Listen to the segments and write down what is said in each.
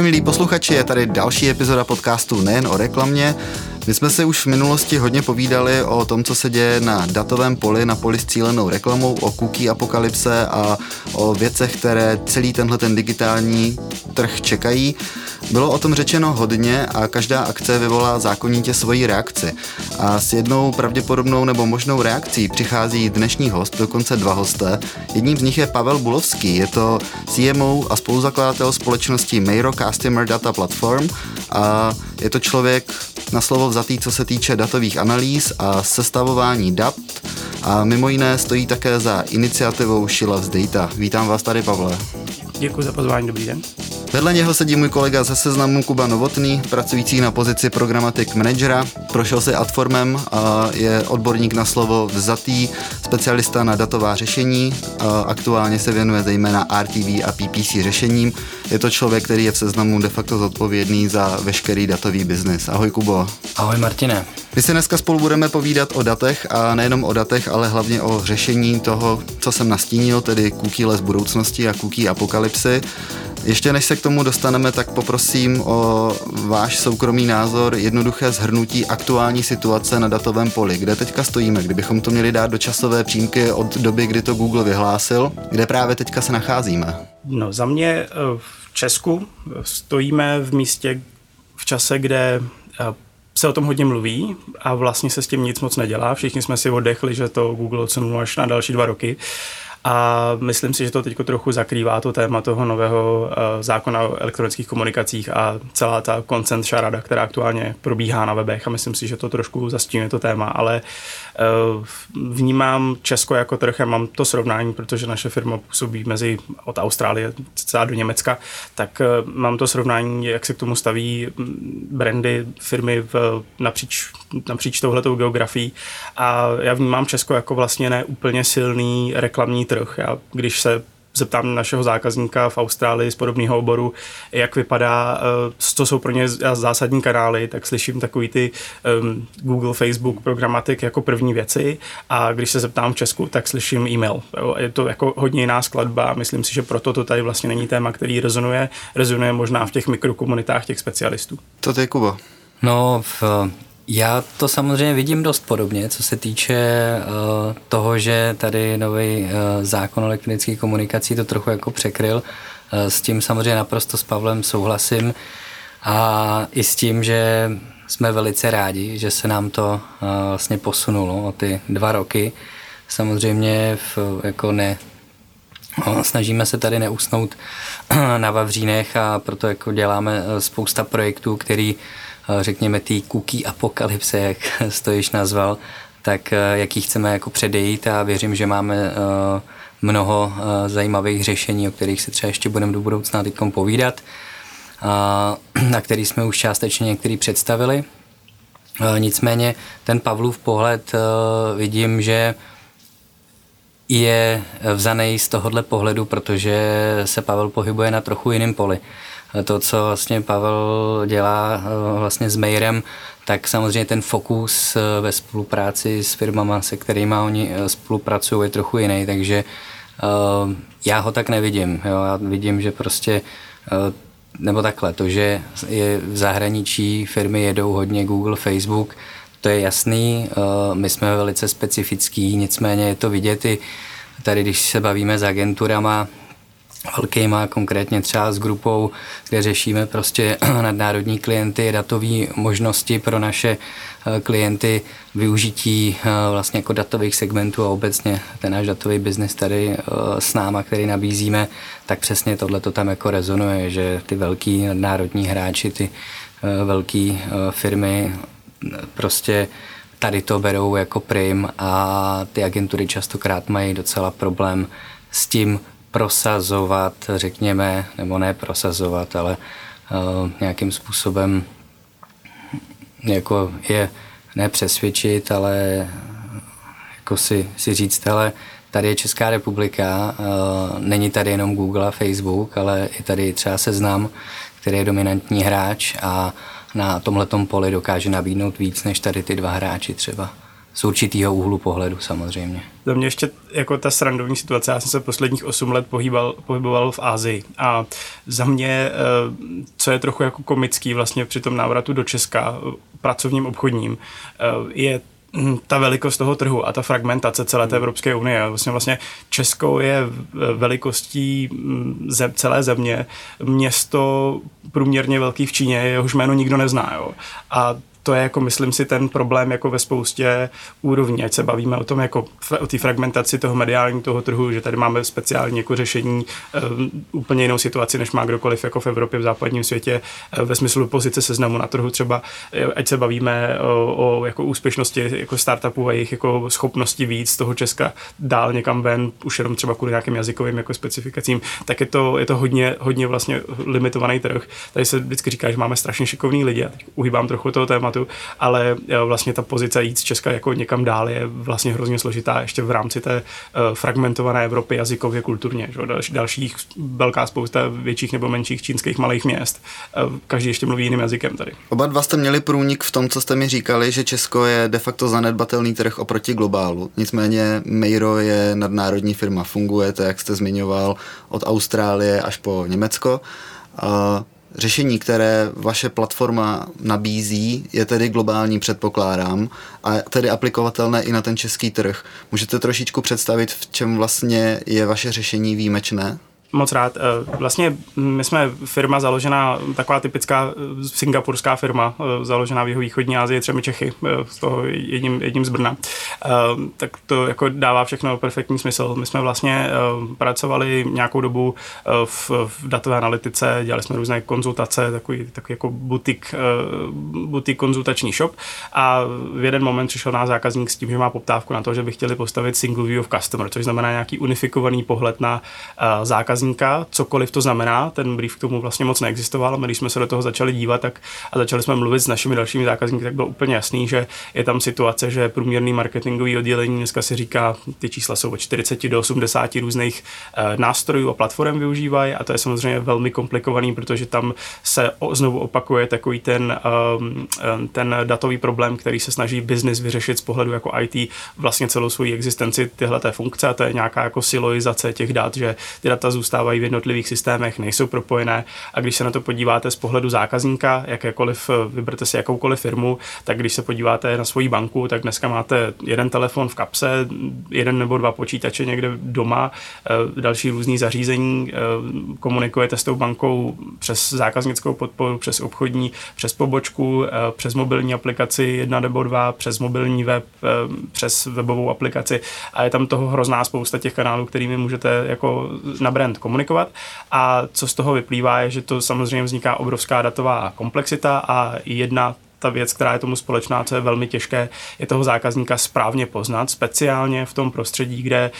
Ahoj milí posluchači, je tady další epizoda podcastu Nejen o reklamě. My jsme se už v minulosti hodně povídali o tom, co se děje na datovém poli, na poli s cílenou reklamou, o cookie apokalypse a o věcech, které celý tenhle ten digitální trh čekají. Bylo o tom řečeno hodně a každá akce vyvolá zákonitě svoji reakci. A s jednou pravděpodobnou nebo možnou reakcí přichází dnešní host, dokonce dva hosté. Jedním z nich je Pavel Bulovský, je to CMO a spoluzakladatel společnosti Mairo Customer Data Platform a je to člověk na slovo vzatý, co se týče datových analýz a sestavování dat a mimo jiné stojí také za iniciativou She Data. Vítám vás tady, Pavle. Děkuji za pozvání, dobrý den. Vedle něho sedí můj kolega ze seznamu Kuba Novotný, pracující na pozici programatik managera. Prošel si Adformem a je odborník na slovo vzatý, specialista na datová řešení. A aktuálně se věnuje zejména RTV a PPC řešením. Je to člověk, který je v seznamu de facto zodpovědný za veškerý datový biznis. Ahoj Kubo. Ahoj Martine. My si dneska spolu budeme povídat o datech a nejenom o datech, ale hlavně o řešení toho, co jsem nastínil, tedy cookie les budoucnosti a cookie apokalypsy. Ještě než se k tomu dostaneme, tak poprosím o váš soukromý názor, jednoduché zhrnutí aktuální situace na datovém poli. Kde teďka stojíme? Kdybychom to měli dát do časové přímky od doby, kdy to Google vyhlásil, kde právě teďka se nacházíme? No, za mě eh, v Česku stojíme v místě v čase, kde eh, se o tom hodně mluví a vlastně se s tím nic moc nedělá. Všichni jsme si oddechli, že to Google odsunul až na další dva roky. A myslím si, že to teď trochu zakrývá to téma toho nového uh, zákona o elektronických komunikacích a celá ta consent šarada, která aktuálně probíhá na webech. A myslím si, že to trošku zastínuje to téma, ale uh, vnímám Česko jako trh a mám to srovnání, protože naše firma působí mezi od Austrálie celá do Německa, tak uh, mám to srovnání, jak se k tomu staví brandy firmy v, napříč, napříč touhletou geografií a já vnímám Česko jako vlastně neúplně silný reklamní trh. Já, když se zeptám našeho zákazníka v Austrálii z podobného oboru, jak vypadá, eh, co jsou pro ně zásadní kanály, tak slyším takový ty um, Google, Facebook, programatik jako první věci a když se zeptám v Česku, tak slyším e-mail. Je to jako hodně jiná skladba a myslím si, že proto to tady vlastně není téma, který rezonuje. Rezonuje možná v těch mikrokomunitách těch specialistů. To je Kuba. No, v já to samozřejmě vidím dost podobně, co se týče uh, toho, že tady nový uh, zákon o elektronické komunikací to trochu jako překryl. Uh, s tím samozřejmě naprosto s Pavlem souhlasím a i s tím, že jsme velice rádi, že se nám to uh, vlastně posunulo o ty dva roky. Samozřejmě v, jako ne, no, snažíme se tady neusnout na Vavřínech a proto jako děláme spousta projektů, který řekněme, té cookie apokalypse, jak stojíš nazval, tak eh, jaký chceme jako předejít a věřím, že máme eh, mnoho eh, zajímavých řešení, o kterých si třeba ještě budeme do budoucna teď povídat, na který jsme už částečně některý představili. Nicméně ten Pavlův pohled vidím, že je vzaný z tohohle pohledu, protože se Pavel pohybuje na trochu jiném poli to, co vlastně Pavel dělá eh, vlastně s Mayrem, tak samozřejmě ten fokus eh, ve spolupráci s firmama, se kterými oni eh, spolupracují, je trochu jiný, takže já ho tak nevidím. Jo? Já vidím, že prostě nebo takhle, to, že je v zahraničí firmy jedou hodně Google, Facebook, to je jasný, my jsme velice specifický, nicméně je to vidět i tady, když se bavíme s agenturama, velkýma, konkrétně třeba s grupou, kde řešíme prostě nadnárodní klienty, datové možnosti pro naše eh, klienty, využití eh, vlastně jako datových segmentů a obecně ten náš datový biznis tady eh, s náma, který nabízíme, tak přesně tohle to tam jako rezonuje, že ty velký nadnárodní hráči, ty velké firmy prostě tady to berou jako prim a ty agentury častokrát mají docela problém s tím prosazovat, řekněme, nebo ne prosazovat, ale uh, nějakým způsobem jako je nepřesvědčit, ale jako si, si říct, ale tady je Česká republika, uh, není tady jenom Google a Facebook, ale i tady třeba Seznam, který je dominantní hráč a na tomhletom poli dokáže nabídnout víc než tady ty dva hráči třeba. Z určitého úhlu pohledu samozřejmě. Za mě ještě jako ta srandovní situace, já jsem se posledních 8 let pohybal, pohyboval v Ázii a za mě, eh, co je trochu jako komický vlastně při tom návratu do Česka, eh, pracovním obchodním, eh, je hm, ta velikost toho trhu a ta fragmentace celé té Evropské unie. Vlastně, vlastně Česko je velikostí hm, ze, celé země město průměrně velký v Číně, jehož jméno nikdo nezná. Jo. A to je jako myslím si ten problém jako ve spoustě úrovní, ať se bavíme o tom jako o té fragmentaci toho mediálního toho trhu, že tady máme speciální jako řešení um, úplně jinou situaci, než má kdokoliv jako v Evropě, v západním světě, uh, ve smyslu pozice seznamu na trhu třeba, eh, ať se bavíme o, o jako úspěšnosti jako startupů a jejich jako schopnosti víc z toho Česka dál někam ven, už jenom třeba kvůli nějakým jazykovým jako specifikacím, tak je to, je to hodně, hodně vlastně limitovaný trh. Tady se vždycky říká, že máme strašně šikovní lidi, a teď uhýbám trochu toho tématu, tématu, ale eh, vlastně ta pozice jít z Česka jako někam dál je vlastně hrozně složitá ještě v rámci té uh, fragmentované Evropy jazykově, kulturně. Že? Další, dalších velká spousta větších nebo menších čínských malých měst. Uh, každý ještě mluví jiným jazykem tady. Oba dva jste měli průnik v tom, co jste mi říkali, že Česko je de facto zanedbatelný trh oproti globálu. Nicméně Meiro je nadnárodní firma, funguje to, jak jste zmiňoval, od Austrálie až po Německo. Uh, Řešení, které vaše platforma nabízí, je tedy globální, předpokládám, a tedy aplikovatelné i na ten český trh. Můžete trošičku představit, v čem vlastně je vaše řešení výjimečné? Moc rád. Eh, vlastně my jsme firma založená, taková typická eh, singapurská firma, eh, založená v jeho východní Asii, třemi Čechy, z toho jedním, jedním z Brna. Tak to jako dává všechno perfektní smysl. My jsme vlastně pracovali nějakou dobu v, v datové analytice, dělali jsme různé konzultace, takový, takový jako butik, butik konzultační shop a v jeden moment přišel náš zákazník s tím, že má poptávku na to, že by chtěli postavit single view of customer, což znamená nějaký unifikovaný pohled na zákazník zákazníka, cokoliv to znamená. Ten brief k tomu vlastně moc neexistoval. My, když jsme se do toho začali dívat tak, a začali jsme mluvit s našimi dalšími zákazníky, tak bylo úplně jasný, že je tam situace, že průměrný marketingový oddělení. Dneska se říká, ty čísla jsou od 40 do 80 různých e, nástrojů a platform využívají a to je samozřejmě velmi komplikovaný, protože tam se znovu opakuje takový ten, e, ten datový problém, který se snaží biznis vyřešit z pohledu jako IT vlastně celou svou existenci tyhle té funkce a to je nějaká jako siloizace těch dat, že ty data zůstávají v jednotlivých systémech, nejsou propojené. A když se na to podíváte z pohledu zákazníka, jakékoliv, vyberte si jakoukoliv firmu, tak když se podíváte na svoji banku, tak dneska máte jeden telefon v kapse, jeden nebo dva počítače někde doma, eh, další různý zařízení, eh, komunikujete s tou bankou přes zákaznickou podporu, přes obchodní, přes pobočku, eh, přes mobilní aplikaci jedna nebo dva, přes mobilní web, přes webovou aplikaci a je tam toho hrozná spousta těch kanálů, kterými můžete jako na brand komunikovat. A co z toho vyplývá, je, že to samozřejmě vzniká obrovská datová komplexita a jedna ta věc, která je tomu společná, co je velmi těžké, je toho zákazníka správně poznat, speciálně v tom prostředí, kde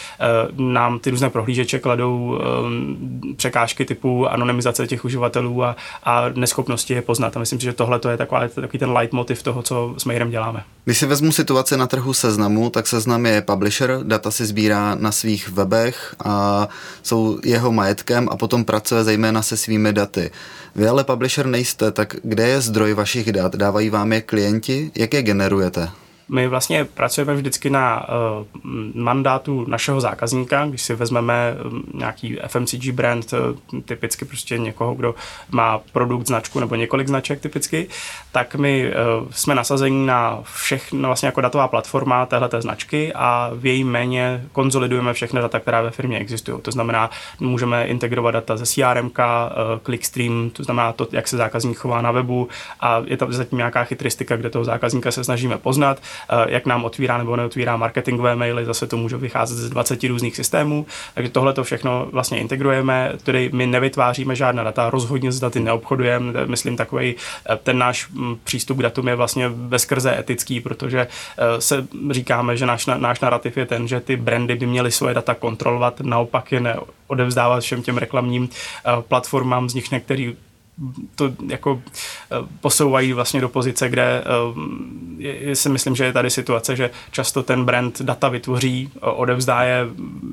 uh, nám ty různé prohlížeče kladou um, překážky typu anonymizace těch uživatelů a, a neschopnosti je poznat. A myslím si, že tohle je taková, takový ten leitmotiv toho, co s Mailem děláme. Když si vezmu situaci na trhu seznamu, tak seznam je publisher, data si sbírá na svých webech a jsou jeho majetkem a potom pracuje zejména se svými daty. Vy ale publisher nejste, tak kde je zdroj vašich dat? Dávají vám je klienti? Jak je generujete? My vlastně pracujeme vždycky na uh, mandátu našeho zákazníka, když si vezmeme um, nějaký FMCG brand, uh, typicky prostě někoho, kdo má produkt, značku nebo několik značek typicky, tak my uh, jsme nasazení na všechno, vlastně jako datová platforma téhleté značky a v její méně konzolidujeme všechny data, která ve firmě existují. To znamená, můžeme integrovat data ze CRM, Clickstream, to znamená to, jak se zákazník chová na webu a je tam zatím nějaká chytristika, kde toho zákazníka se snažíme poznat Eh, jak nám otvírá nebo neotvírá marketingové maily, zase to může vycházet z 20 různých systémů, takže tohle to všechno vlastně integrujeme, tedy my nevytváříme žádná data, rozhodně s daty neobchodujeme, myslím takový eh, ten náš mm, přístup k datům je vlastně veskrze etický, protože eh, se říkáme, že náš, náš narrativ je ten, že ty brandy by měly svoje data kontrolovat, naopak je neodevzdávat všem těm reklamním platformám, z nich některý to jako eh, posouvají vlastně do pozice, kde eh, si myslím, že je tady situace, že často ten brand data vytvoří, odevzdá je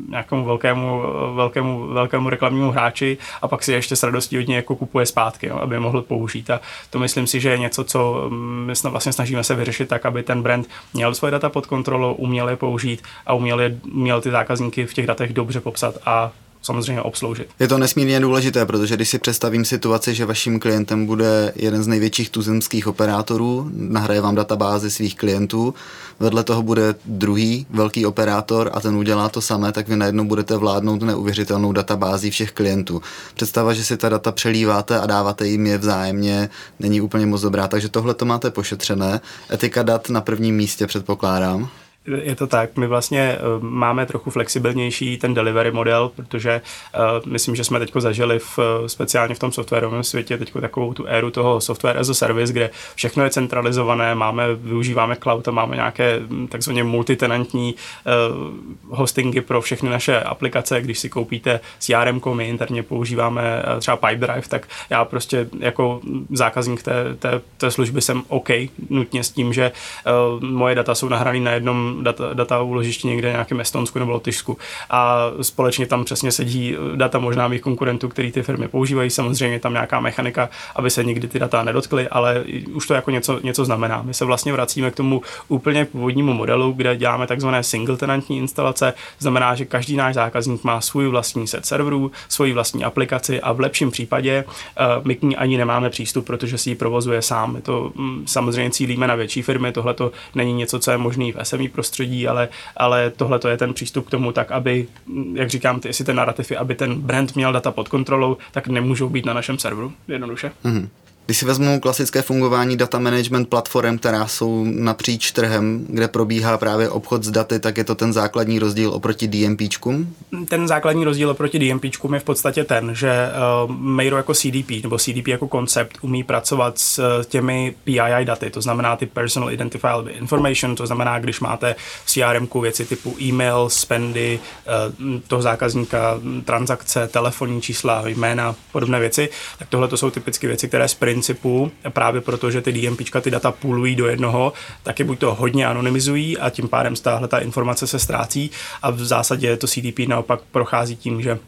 nějakému velkému, velkému, velkému reklamnímu hráči a pak si ještě s radostí od něj jako kupuje zpátky, aby je mohl použít. A to myslím si, že je něco, co my vlastně snažíme se vyřešit tak, aby ten brand měl svoje data pod kontrolou, uměl je použít a uměl, je, uměl ty zákazníky v těch datech dobře popsat a samozřejmě obsloužit. Je to nesmírně důležité, protože když si představím situaci, že vaším klientem bude jeden z největších tuzemských operátorů, nahraje vám databázi svých klientů, vedle toho bude druhý velký operátor a ten udělá to samé, tak vy najednou budete vládnout neuvěřitelnou databází všech klientů. Představa, že si ta data přelíváte a dáváte jim je vzájemně, není úplně moc dobrá, takže tohle to máte pošetřené. Etika dat na prvním místě předpokládám. Je to tak, my vlastně eh, máme trochu flexibilnější ten delivery model, protože uh, myslím, že jsme teď zažili v, eh, speciálně v tom softwarovém světě teď takovou tu éru toho software as a service, kde všechno je centralizované, máme, využíváme cloud a máme nějaké hm, takzvaně multitenantní hostingy pro všechny naše aplikace. Když si koupíte CRM, my interně používáme třeba Pipedrive, tak já prostě jako zákazník té, té, té služby jsem OK nutně s tím, že moje data jsou nahrané na jednom data, data uložišti někde nějakém Estonsku nebo Lotyšsku a společně tam přesně sedí data možná mých konkurentů, který ty firmy používají. Samozřejmě tam nějaká mechanika, aby se nikdy ty data nedotkly, ale už to jako něco, něco znamená. My se vlastně vracíme k tomu úplně původnímu modelu, kde děláme takzvané single tenantní instalace. Znamená, že každý náš zákazník má svůj vlastní set serverů, svoji vlastní aplikaci a v lepším případě uh, my k ní ani nemáme přístup, protože si ji provozuje sám. My to um, samozřejmě cílíme na větší firmy, tohle to není něco, co je možné v SME prostředí, ale, ale tohle to je ten přístup k tomu, tak aby, jak říkám, ty, jestli ten narrativ aby ten brand měl data pod kontrolou, tak nemůžou být na našem serveru, jednoduše. Mm-hmm. Když si vezmu klasické fungování data management platform, která jsou napříč trhem, kde probíhá právě obchod s daty, tak je to ten základní rozdíl oproti DMPčkům? Ten základní rozdíl oproti DMPčkům je v podstatě ten, že uh, Mairo jako CDP nebo CDP jako koncept umí pracovat s uh, těmi PII daty, to znamená ty Personal Identifiable Information, to znamená, když máte v CRM věci typu e-mail, spendy uh, toho zákazníka, transakce, telefonní čísla, jména, podobné věci, tak tohle to jsou typicky věci, které sprint principu, právě proto, že ty DMPčka ty data půlují do jednoho, tak je buď to hodně anonymizují a tím pádem tahle ta informace se ztrácí a v zásadě to CDP naopak prochází tím, že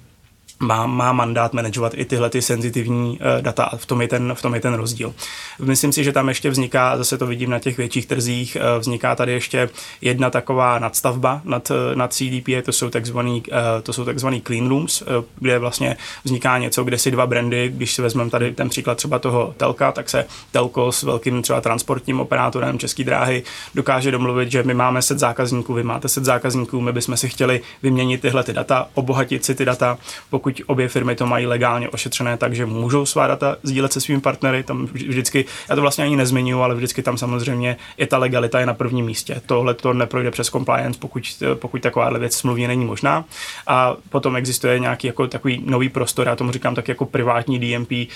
má, má mandát manažovat i tyhle ty senzitivní uh, data a v tom, je ten, v tom je ten rozdíl. Myslím si, že tam ještě vzniká, zase to vidím na těch větších trzích, uh, vzniká tady ještě jedna taková nadstavba nad, uh, nad CDP, to jsou takzvaný, uh, to jsou takzvaný clean rooms, kde vlastně vzniká něco, kde si dva brandy, když si vezmeme tady ten příklad třeba toho Telka, tak se Telko s velkým třeba transportním operátorem České dráhy dokáže domluvit, že my máme set zákazníků, vy máte set zákazníků, my bychom si chtěli vyměnit tyhle ty data, obohatit si ty data, pokud pokud obě firmy to mají legálně ošetřené, takže můžou svá data sdílet se svými partnery, tam vždycky, já to vlastně ani nezmiňuji, ale vždycky tam samozřejmě je ta legalita je na prvním místě. Tohle to neprojde přes compliance, pokud, pokud takováhle věc smluvně není možná. A potom existuje nějaký jako takový nový prostor, já tomu říkám tak jako privátní DMP, eh,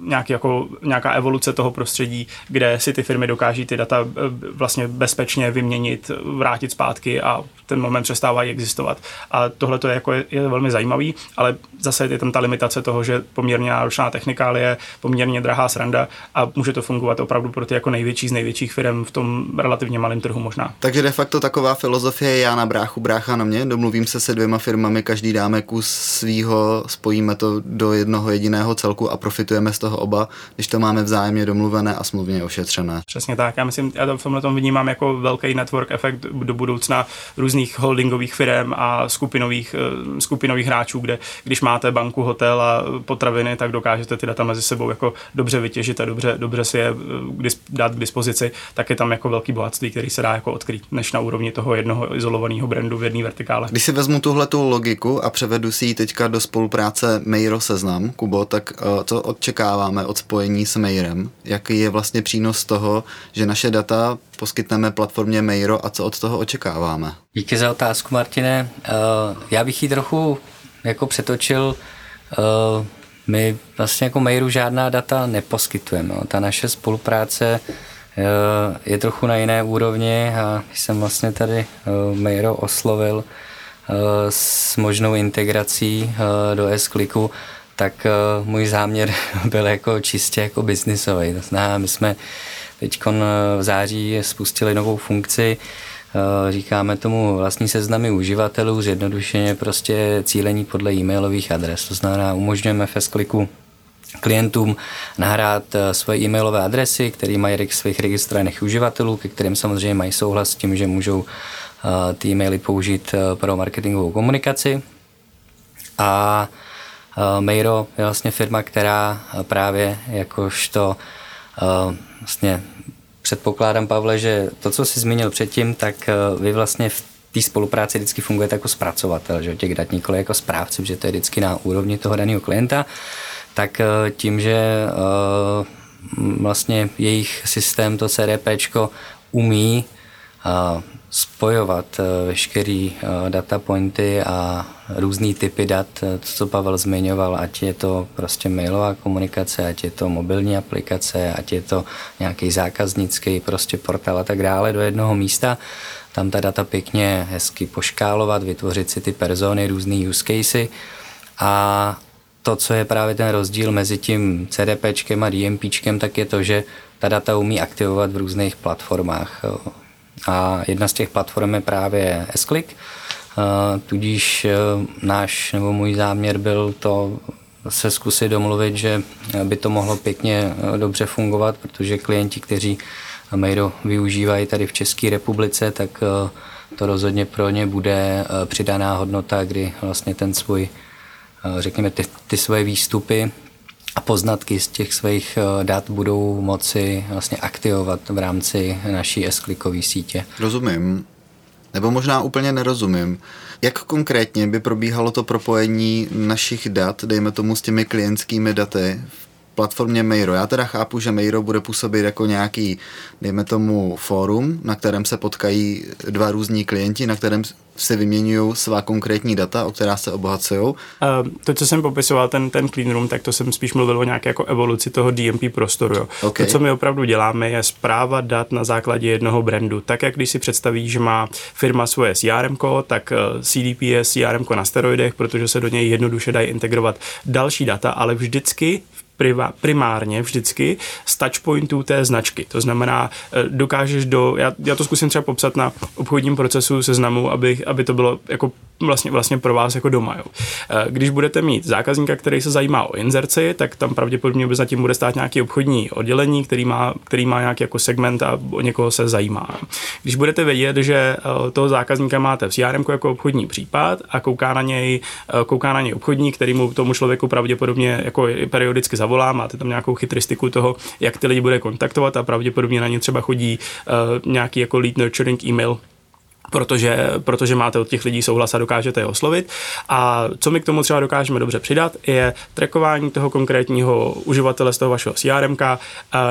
nějaký jako, nějaká evoluce toho prostředí, kde si ty firmy dokáží ty data eh, vlastně bezpečně vyměnit, vrátit zpátky a ten moment přestávají existovat. A tohle to je, jako je, je velmi zajímavý ale zase je tam ta limitace toho, že poměrně náročná technikálie, poměrně drahá sranda a může to fungovat opravdu pro ty jako největší z největších firm v tom relativně malém trhu možná. Takže de facto taková filozofie já na bráchu, brácha na mě, domluvím se se dvěma firmami, každý dáme kus svýho, spojíme to do jednoho jediného celku a profitujeme z toho oba, když to máme vzájemně domluvené a smluvně ošetřené. Přesně tak, já myslím, já to v tomhle tom vnímám jako velký network efekt do budoucna různých holdingových firm a skupinových, eh, skupinových hráčů, kde když máte banku, hotel a potraviny, tak dokážete ty data mezi sebou jako dobře vytěžit a dobře, dobře si je eh, dát k dispozici, tak je tam jako velký bohatství, který se dá jako odkrýt, než na úrovni toho jednoho izolovaného brandu v jedné vertikále. Když si vezmu tuhle tu logiku a převedu si ji teďka do spolupráce Mairo Seznam, Kubo, tak uh, co očekáváme od spojení s Mairem? Jaký je vlastně přínos toho, že naše data poskytneme platformě Mairo a co od toho očekáváme? Díky za otázku, Martine. Uh, já bych ji trochu jako přetočil, uh, my vlastně jako Mairu žádná data neposkytujeme. Ta naše spolupráce uh, je trochu na jiné úrovni a jsem vlastně tady Mairo oslovil s možnou integrací do S-Clicku, tak uh, můj záměr byl jako čistě jako biznisový. To znamená, my jsme teď v září spustili novou funkci, říkáme tomu vlastní seznamy uživatelů, zjednodušeně prostě cílení podle e-mailových adres. To znamená, umožňujeme v kliku klientům nahrát svoje e-mailové adresy, které mají svých registrovaných uživatelů, ke kterým samozřejmě mají souhlas s tím, že můžou ty e-maily použít pro marketingovou komunikaci. A Meiro je vlastně firma, která právě jakožto vlastně předpokládám, Pavle, že to, co jsi zmínil předtím, tak vy vlastně v té spolupráci vždycky fungujete jako zpracovatel, že těch dat nikoli jako správce, že to je vždycky na úrovni toho daného klienta, tak tím, že vlastně jejich systém, to CDP, umí spojovat eh, veškerý eh, data pointy a různý typy dat, to, co Pavel zmiňoval, ať je to prostě mailová komunikace, ať je to mobilní aplikace, ať je to nějaký zákaznický prostě portál a tak dále do jednoho místa, tam ta data pěkně hezky poškálovat, vytvořit si ty persony, různý use casey a to, co je právě ten rozdíl mezi tím CDPčkem a DMPčkem, tak je to, že ta data umí aktivovat v různých platformách. A jedna z těch platform je právě S-Click, tudíž e, náš nebo můj záměr byl to se zkusit domluvit, že by to mohlo pěkně e, dobře fungovat, protože klienti, kteří Mairo využívají tady v České republice, tak to rozhodně pro ně bude přidaná hodnota, kdy vlastně ten svůj, řekněme, ty, ty svoje výstupy a poznatky z těch svých eh, dat budou moci vlastně aktivovat v rámci naší s sítě. Rozumím. Nebo možná úplně nerozumím. Jak konkrétně by probíhalo to propojení našich dat, dejme tomu s těmi klientskými daty platformě Meiro. Já teda chápu, že Meiro bude působit jako nějaký, dejme tomu, fórum, na kterém se potkají dva různí klienti, na kterém si vyměňují svá konkrétní data, o která se obohacují. Uh, to, co jsem popisoval, ten, ten clean room, tak to jsem spíš mluvil o nějaké jako evoluci toho DMP prostoru. Jo. Okay. To, co my opravdu děláme, je zpráva dat na základě jednoho brandu. Tak, jak když si představí, že má firma svoje CRM, tak eh, CDP je CRM na steroidech, protože se do něj jednoduše dají integrovat další data, ale vždycky primárně vždycky z touchpointů té značky. To znamená, eh, dokážeš do, já, já to zkusím třeba popsat na obchodním procesu seznamu, aby, aby to bylo jako vlastně, vlastně pro vás jako doma. Jo. Eh, když budete mít zákazníka, který se zajímá o inzerci, tak tam pravděpodobně za tím bude stát nějaký obchodní oddělení, který má, který má nějaký jako segment a o někoho se zajímá. Když budete vědět, že eh, toho zákazníka máte v CRM jako obchodní případ a kouká na něj, kouká na něj obchodník, který mu tomu člověku pravděpodobně jako periodicky zavolá, máte tam nějakou chytristiku toho, jak ty lidi bude kontaktovat a pravděpodobně na ně třeba chodí uh, nějaký jako lead nurturing e-mail protože, protože máte od těch lidí souhlas a dokážete je oslovit. A co my k tomu třeba dokážeme dobře přidat, je trackování toho konkrétního uživatele z toho vašeho CRM eh,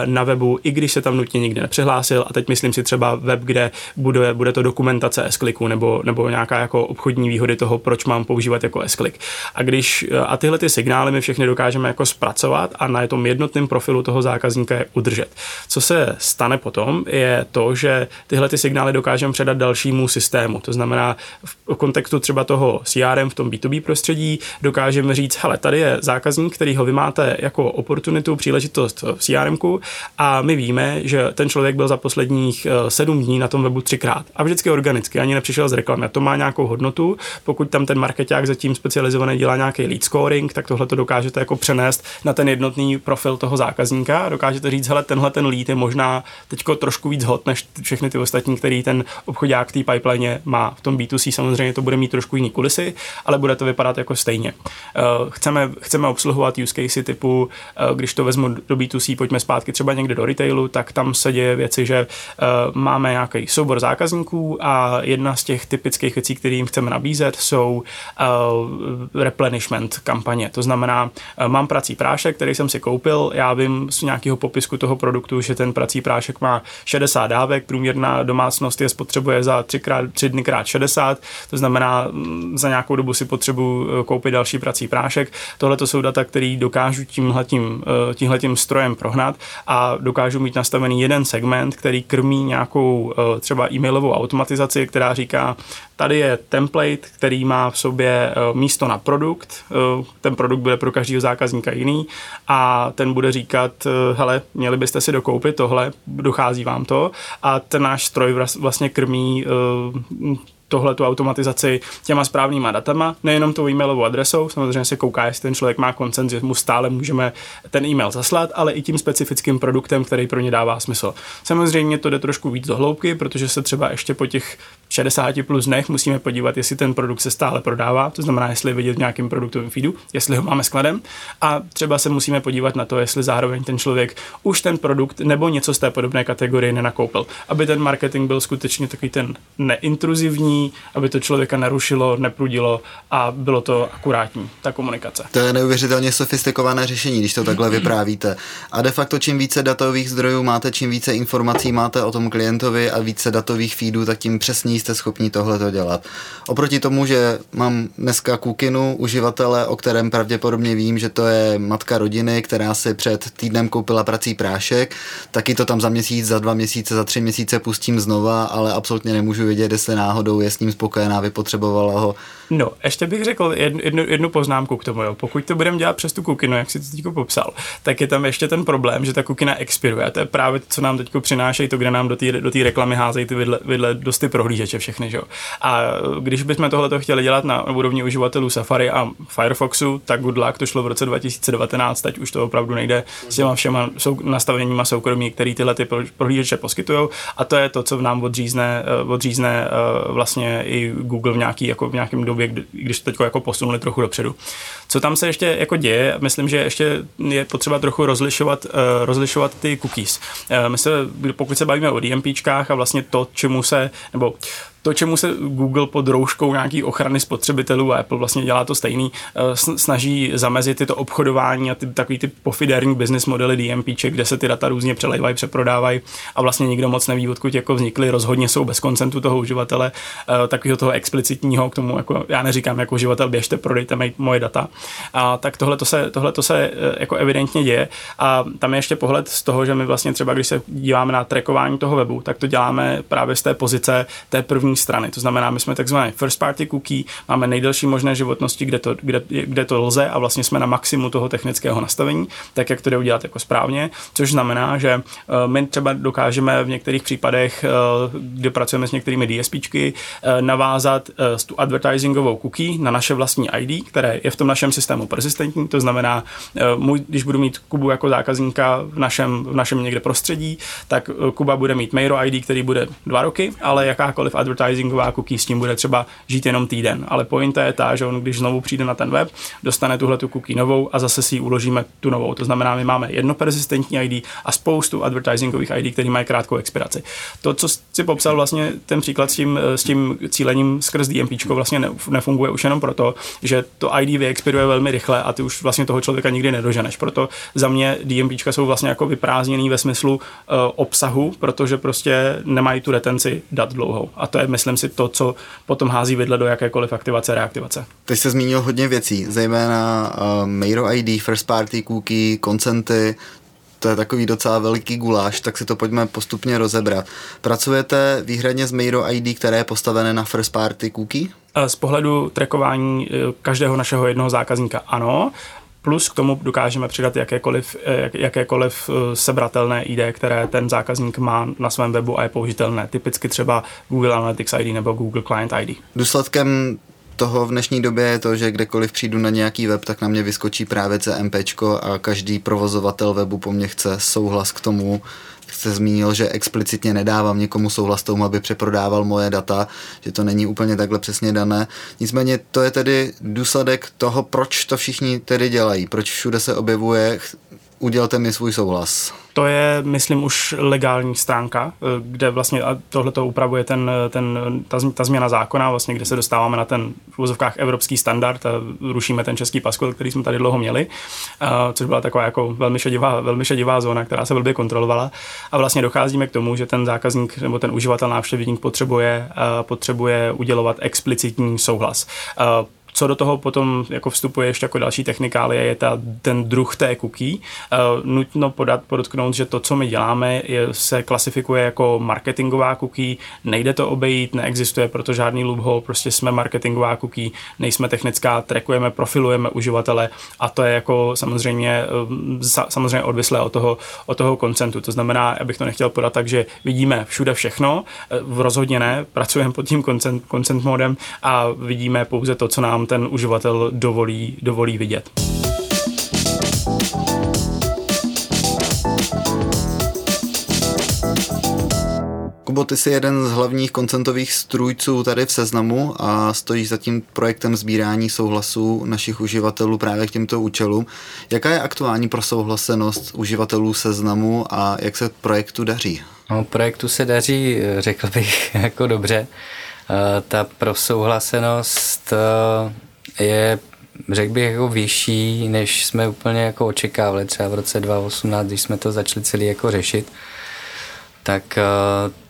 na webu, i když se tam nutně nikdy nepřihlásil. A teď myslím si třeba web, kde bude, bude to dokumentace s nebo, nebo nějaká jako obchodní výhody toho, proč mám používat jako s A když eh, a tyhle ty signály my všechny dokážeme jako zpracovat a na tom jednotném profilu toho zákazníka je udržet. Co se stane potom, je to, že tyhle ty signály dokážeme předat dalšímu systému. To znamená, v kontextu třeba toho CRM v tom B2B prostředí dokážeme říct, hele, tady je zákazník, který ho vy máte jako oportunitu, příležitost v CRM a my víme, že ten člověk byl za posledních eh, sedm dní na tom webu třikrát a vždycky organicky, ani nepřišel z reklamy. A to má nějakou hodnotu. Pokud tam ten marketák zatím specializovaný dělá nějaký lead scoring, tak tohle to dokážete jako přenést na ten jednotný profil toho zákazníka. Dokážete říct, hele, tenhle ten lead je možná teďko trošku víc hot než všechny ty ostatní, který ten obchodák té pipeline má. V tom B2C samozřejmě to bude mít trošku jiný kulisy, ale bude to vypadat jako stejně. Eh, chceme, chceme obsluhovat use case typu, eh, když to vezmu do B2C, pojďme zpátky třeba někde do retailu, tak tam se děje věci, že eh, máme nějaký soubor zákazníků a jedna z těch typických věcí, které jim chceme nabízet, jsou replenishment kampaně. To znamená, mám prací prášek, který jsem si koupil, já vím z nějakého popisku toho produktu, že ten prací prášek má 60 dávek, průměrná domácnost je spotřebuje za 3 krát, tři dny krát 60, to znamená, mm, za nějakou dobu si potřebuji eh, koupit další prací prášek. Tohle to jsou data, které dokážu tímhletím, eh, tímhletím strojem prohnat a dokážu mít nastavený jeden segment, který krmí nějakou eh, třeba e-mailovou automatizaci, která říká, tady je template, který má v sobě místo na produkt, ten produkt bude pro každého zákazníka jiný a ten bude říkat, hele, měli byste si dokoupit tohle, dochází vám to. A ten náš stroj vlastně krmí tohle tu automatizaci těma správnýma datama, nejenom tou e-mailovou adresou, samozřejmě se kouká, jestli ten člověk má koncent, že mu stále můžeme ten e-mail zaslat, ale i tím specifickým produktem, který pro ně dává smysl. Samozřejmě to jde trošku víc do hloubky, protože se třeba ještě po těch 60 plus dnech musíme podívat, jestli ten produkt se stále prodává, to znamená, jestli je vidět v nějakém produktovém feedu, jestli ho máme skladem a třeba se musíme podívat na to, jestli zároveň ten člověk už ten produkt nebo něco z té podobné kategorie nenakoupil, aby ten marketing byl skutečně takový ten neintruzivní, aby to člověka nerušilo, neprudilo a bylo to akurátní, ta komunikace. To je neuvěřitelně sofistikované řešení, když to takhle vyprávíte. A de facto čím více datových zdrojů máte, čím více informací máte o tom klientovi a více datových feedů, tak tím přesněji jste schopni tohle to dělat. Oproti tomu, že mám dneska Kukinu, uživatele, o kterém pravděpodobně vím, že to je matka rodiny, která si před týdnem koupila prací prášek, taky to tam za měsíc, za dva měsíce, za tři měsíce pustím znova, ale absolutně nemůžu vědět, jestli náhodou je s ním spokojená, vypotřebovala ho. No, ještě bych řekl jednu, jednu, jednu poznámku k tomu. Jo. Pokud to budeme dělat přes tu kukinu, jak si to teď popsal, tak je tam ještě ten problém, že ta kukina expiruje. A to je právě to, co nám teď přinášejí, to, kde nám do té do reklamy házejí ty vidle, vidle dost ty prohlížeče všechny. Že? A když bychom tohle chtěli dělat na úrovni uživatelů Safari a Firefoxu, tak good luck, to šlo v roce 2019, teď už to opravdu nejde s těma všema sou, nastaveníma soukromí, které tyhle ty prohlížeče poskytují. A to je to, co v nám odřízne, eh, odřízne eh, vlastně i Google v, nějaký, jako v nějakém době, když to teď jako posunuli trochu dopředu. Co tam se ještě jako děje, myslím, že ještě je potřeba trochu rozlišovat, uh, rozlišovat ty cookies. Uh, my se, pokud se bavíme o DMPčkách a vlastně to, čemu se, nebo to, čemu se Google pod rouškou nějaký ochrany spotřebitelů a Apple vlastně dělá to stejný, eh, snaží zamezit tyto obchodování a ty, takový ty pofiderní business modely DMPček, kde se ty data různě přelejvají, přeprodávají a vlastně nikdo moc neví, odkud jako vznikly, rozhodně jsou bez koncentu toho uživatele, eh, takového toho explicitního k tomu, jako já neříkám jako uživatel, běžte, prodejte moje data. A tak tohle to se, tohle to se eh, jako evidentně děje a tam je ještě pohled z toho, že my vlastně třeba, když se díváme na trackování toho webu, tak to děláme právě z té pozice té první strany. To znamená, my jsme takzvané first party cookie, máme nejdelší možné životnosti, kde to, kde, kde to lze a vlastně jsme na maximu toho technického nastavení, tak jak to jde udělat jako správně, což znamená, že uh, my třeba dokážeme v některých případech, uh, kde pracujeme s některými DSPčky, uh, navázat tu advertisingovou cookie na naše vlastní ID, které je v tom našem systému persistentní, to znamená, můj, když budu mít Kubu jako zákazníka v našem, v našem někde prostředí, tak Kuba bude mít Mairo ID, který bude dva roky, ale jakákoliv advertising advertisingová cookie s tím bude třeba žít jenom týden. Ale pointa je ta, že on když znovu přijde na ten web, dostane tuhle tu cookie novou a zase si ji uložíme tu novou. To znamená, my máme jedno persistentní ID a spoustu advertisingových ID, které mají krátkou expiraci. To, co si popsal vlastně ten příklad s tím, s tím cílením skrz DMP, vlastně nefunguje už jenom proto, že to ID vyexpiruje velmi rychle a ty už vlastně toho člověka nikdy nedoženeš. Proto za mě DMP jsou vlastně jako vyprázdněný ve smyslu uh, obsahu, protože prostě nemají tu retenci dat dlouhou. A to je myslím si, to, co potom hází vidle do jakékoliv aktivace, reaktivace. Teď jste zmínil hodně věcí, zejména uh, Mairo ID, first party cookie, koncenty, to je takový docela veliký guláš, tak si to pojďme postupně rozebrat. Pracujete výhradně s Mairo ID, které je postavené na first party cookie? Z pohledu trackování eh, každého našeho jednoho zákazníka ano, Plus k tomu dokážeme přidat jakékoliv, eh, jakékoliv eh, sebratelné ID, které ten zákazník má na svém webu a je použitelné. Typicky třeba Google Analytics ID nebo Google Client ID. Důsledkem toho v dnešní době je to, že kdekoliv přijdu na nějaký web, tak na mě vyskočí právě CMP a každý provozovatel webu po mně chce souhlas k tomu, jste zmínil, že explicitně nedávám někomu souhlas tomu, aby přeprodával moje data, že to není úplně takhle přesně dané. Nicméně to je tedy důsledek toho, proč to všichni tedy dělají, proč všude se objevuje udělte mi svůj souhlas. To je, myslím, už legální stránka, eh, kde vlastně tohle to upravuje ten, ten, ta, ta změna zákona, vlastně, kde se dostáváme na ten v úzovkách evropský standard a rušíme ten český paskvil, který jsme tady dlouho měli, a, což byla taková jako velmi šedivá, velmi šedivá zóna, která se blbě kontrolovala. A vlastně docházíme k tomu, že ten zákazník nebo ten uživatel návštěvník potřebuje, potřebuje udělovat explicitní souhlas Co do toho potom jako vstupuje ještě jako další technikálie, je ta, ten druh té cookie. Nutno podat, podotknout, že to, co my děláme, je, se klasifikuje jako marketingová cookie, nejde to obejít, neexistuje proto žádný loophole, prostě jsme marketingová cookie, nejsme technická, trackujeme, profilujeme uživatele a to je jako samozřejmě, samozřejmě odvislé od toho, od toho koncentu. To znamená, abych to nechtěl podat tak, že vidíme všude všechno, v rozhodně ne, pracujeme pod tím consent, consent modem a vidíme pouze to, co nám ten uživatel dovolí, dovolí vidět. Kubo, ty jsi jeden z hlavních koncentových strůjců tady v Seznamu a stojíš za tím projektem sbírání souhlasů našich uživatelů právě k těmto účelům. Jaká je aktuální prosouhlasenost uživatelů Seznamu a jak se projektu daří? No, projektu se daří, řekl bych, jako dobře. Eh, ta prosouhlasenost eh, je řekl bych jako vyšší, než jsme úplně jako očekávali třeba v roce 2018, když jsme to začali celý jako řešit, tak eh,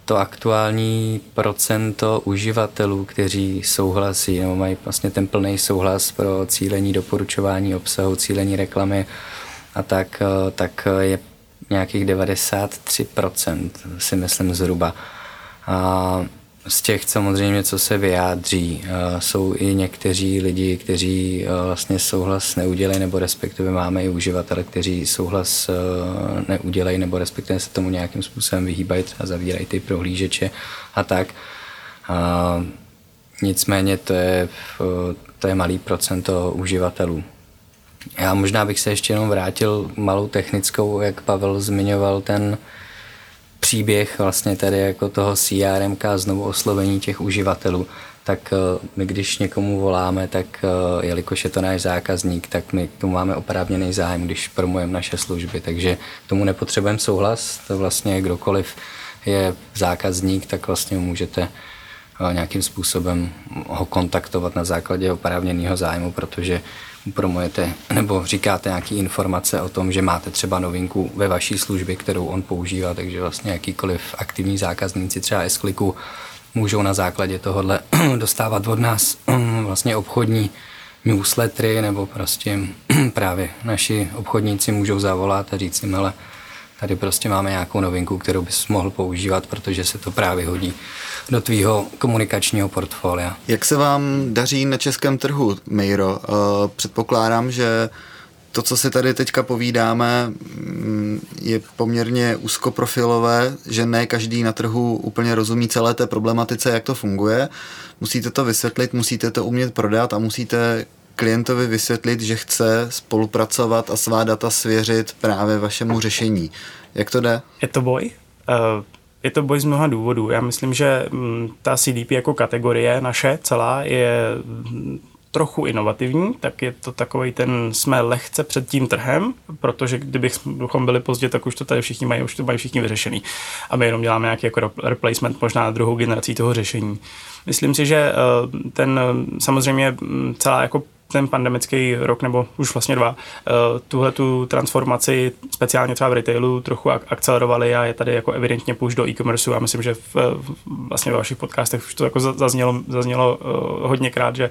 to aktuální procento uživatelů, kteří souhlasí nebo mají vlastně ten plný souhlas pro cílení doporučování obsahu, cílení reklamy a tak, tak je nějakých 93% si myslím zhruba. A z těch samozřejmě, co se vyjádří, jsou i někteří lidi, kteří vlastně souhlas neudělají, nebo respektive máme i uživatele, kteří souhlas neudělají, nebo respektive se tomu nějakým způsobem vyhýbají, třeba zavírají ty prohlížeče a tak. A nicméně to je, to je malý procento uživatelů. Já možná bych se ještě jenom vrátil malou technickou, jak Pavel zmiňoval ten příběh vlastně tady jako toho CRM, znovu oslovení těch uživatelů, tak eh, my když někomu voláme, tak eh, jelikož je to náš zákazník, tak my k tomu máme oprávněný zájem, když promujeme naše služby, takže k tomu nepotřebujeme souhlas, to vlastně kdokoliv je zákazník, tak vlastně můžete eh, nějakým způsobem ho kontaktovat na základě oprávněného zájmu, protože promujete nebo říkáte nějaké informace o tom, že máte třeba novinku ve vaší službě, kterou on používá, takže vlastně jakýkoliv aktivní zákazníci třeba s můžou na základě tohohle dostávat od nás vlastně obchodní newslettery nebo prostě právě naši obchodníci můžou zavolat a říct jim, ale tady prostě máme nějakou novinku, kterou bys mohl používat, protože se to právě hodí do tvýho komunikačního portfolia. Jak se vám daří na českém trhu, Mejro? Eh, předpokládám, že to, co si tady teďka povídáme, mm, je poměrně úzkoprofilové, že ne každý na trhu úplně rozumí celé té problematice, jak to funguje. Musíte to vysvětlit, musíte to umět prodat a musíte klientovi vysvětlit, že chce spolupracovat a svá data svěřit právě vašemu řešení. Jak to jde? Je to boj? Uh, je to boj z mnoha důvodů. Já myslím, že mm, ta CDP jako kategorie naše celá je mm, trochu inovativní, tak je to takový ten, jsme lehce před tím trhem, protože kdybychom byli pozdě, tak už to tady všichni mají, už to mají všichni vyřešený. A my jenom děláme nějaký jako replacement, možná druhou generací toho řešení. Myslím si, že eh, ten samozřejmě mm, celá jako ten pandemický rok nebo už vlastně dva eh, tuhle tu transformaci speciálně třeba v retailu trochu akcelerovali a je tady jako evidentně push do e-commerce a myslím, že v, vlastně ve vašich podcastech už to jako zaznělo, zaznělo eh, hodněkrát, že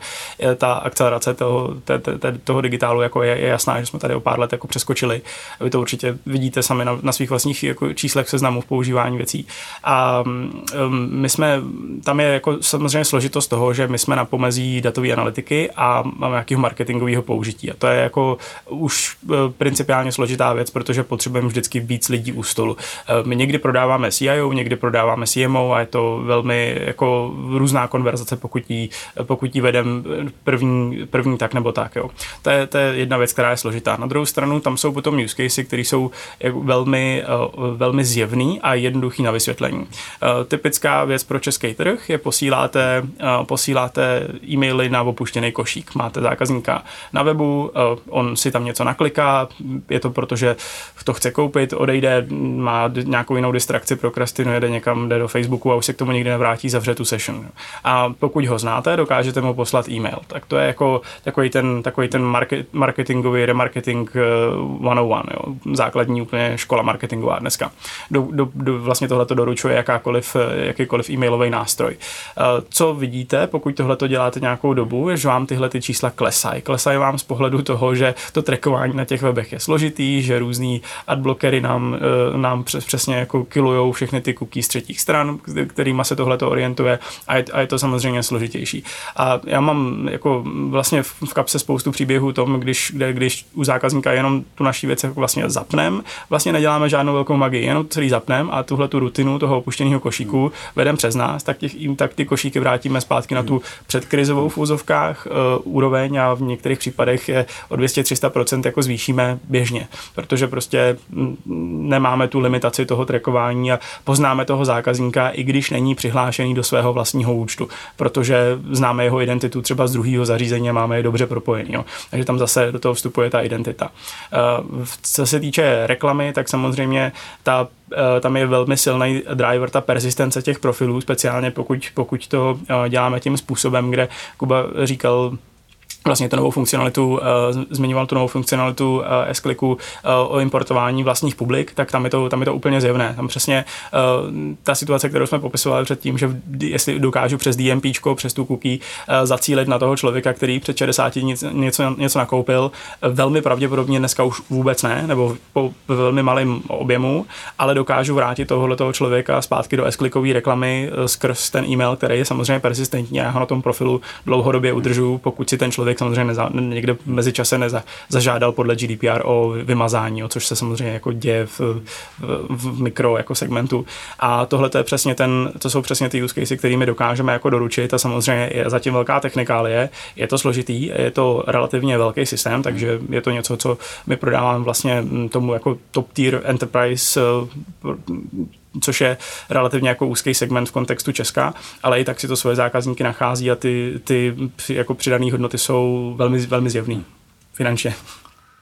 ta akcelerace toho, te, te, te, toho digitálu jako je, je, jasná, že jsme tady o pár let jako přeskočili. Vy to určitě vidíte sami na, na svých vlastních jako číslech seznamů v používání věcí. A um, my jsme, tam je jako samozřejmě složitost toho, že my jsme na pomezí datové analytiky a máme nějakého marketingového použití. A to je jako už eh, principiálně složitá věc, protože potřebujeme vždycky víc lidí u stolu. Eh, my někdy prodáváme CIO, někdy prodáváme CMO a je to velmi jako různá konverzace, pokud ji, pokud ji vedem první, první tak nebo tak. Jo. To, je, to je jedna věc, která je složitá. Na druhou stranu tam jsou potom use casey, které jsou jako velmi, eh, velmi zjevný a jednoduchý na vysvětlení. Typická věc pro český trh je posíláte, posíláte e-maily na opuštěný košík. Máte zákazníka na webu, on si tam něco nakliká, je to proto, že to chce koupit, odejde, má nějakou jinou distrakci, prokrastinuje, jde někam, jde do Facebooku a už se k tomu nikdy nevrátí, zavře tu session. A pokud ho znáte, dokážete mu poslat e-mail. Tak to je jako takový ten, takový ten market, marketingový remarketing 101, jo? základní úplně škola marketingová dneska. Do, do, do, vlastně tohle to doručuje jakákoliv, jakýkoliv e-mailový nástroj. Co vidíte, pokud tohle to děláte nějakou dobu, je, že vám tyhle ty čísla klesají. Klesají vám z pohledu toho, že to trackování na těch webech je složitý, že různý adblockery nám, eh, nám přesně jako kilujou všechny ty cookies z třetích stran, kterýma se tohle to orientuje a je, a je to samozřejmě složitější. A já mám jako vlastně v kapse spoustu příběhů tom, když, kde, když u zákazníka jenom tu naší věc jako vlastně zapnem, vlastně neděláme žádnou velkou magii, jenom celý zapnem a tuhle tu rutinu toho opuštěného košíku vedem přes nás, tak, těch, tak ty košíky vrátíme zpátky na tu předkrizovou v úzovkách uh, úroveň a v některých případech je o 200-300% jako zvýšíme běžně, protože prostě nemáme tu limitaci toho trackování a poznáme toho zákazníka, i když není přihlášený do svého vlastního účtu, protože známe jeho identitu třeba z druhého zařízení a máme je dobře propojený. Jo. Takže tam zase do toho vstupuje ta identita. Uh, co se týče reklamy, tak samozřejmě ta eh, tam je velmi silný driver, ta persistence těch profilů, speciálně pokud, pokud to eh, děláme tím způsobem, kde Kuba říkal, vlastně tu novou funkcionalitu, uh, zmiňoval tu novou funkcionalitu uh, S-Clicku uh, o importování vlastních publik, tak tam je to, tam je to úplně zjevné. Tam přesně ta situace, kterou jsme popisovali předtím, že jestli dokážu přes DMP, přes tu cookie zacílit na toho člověka, který před 60 něco, něco, nakoupil, velmi pravděpodobně dneska už vůbec ne, nebo po velmi malém objemu, ale dokážu vrátit tohohle toho člověka zpátky do S-Clickové reklamy skrz ten e-mail, který je samozřejmě persistentní a já ho na tom profilu dlouhodobě udržu, pokud si ten člověk člověk samozřejmě neza, někde mezi čase neza, zažádal podle GDPR o vymazání, o což se samozřejmě jako děje v, v, v mikro jako segmentu. A tohle to je přesně ten, to jsou přesně ty use case, kterými dokážeme jako doručit a samozřejmě je zatím velká technikálie, je to složitý, je to relativně velký systém, takže je to něco, co my prodáváme vlastně tomu jako top tier enterprise což je relativně jako úzký segment v kontextu Česka, ale i tak si to svoje zákazníky nachází a ty, ty jako přidané hodnoty jsou velmi, velmi zjevný finančně.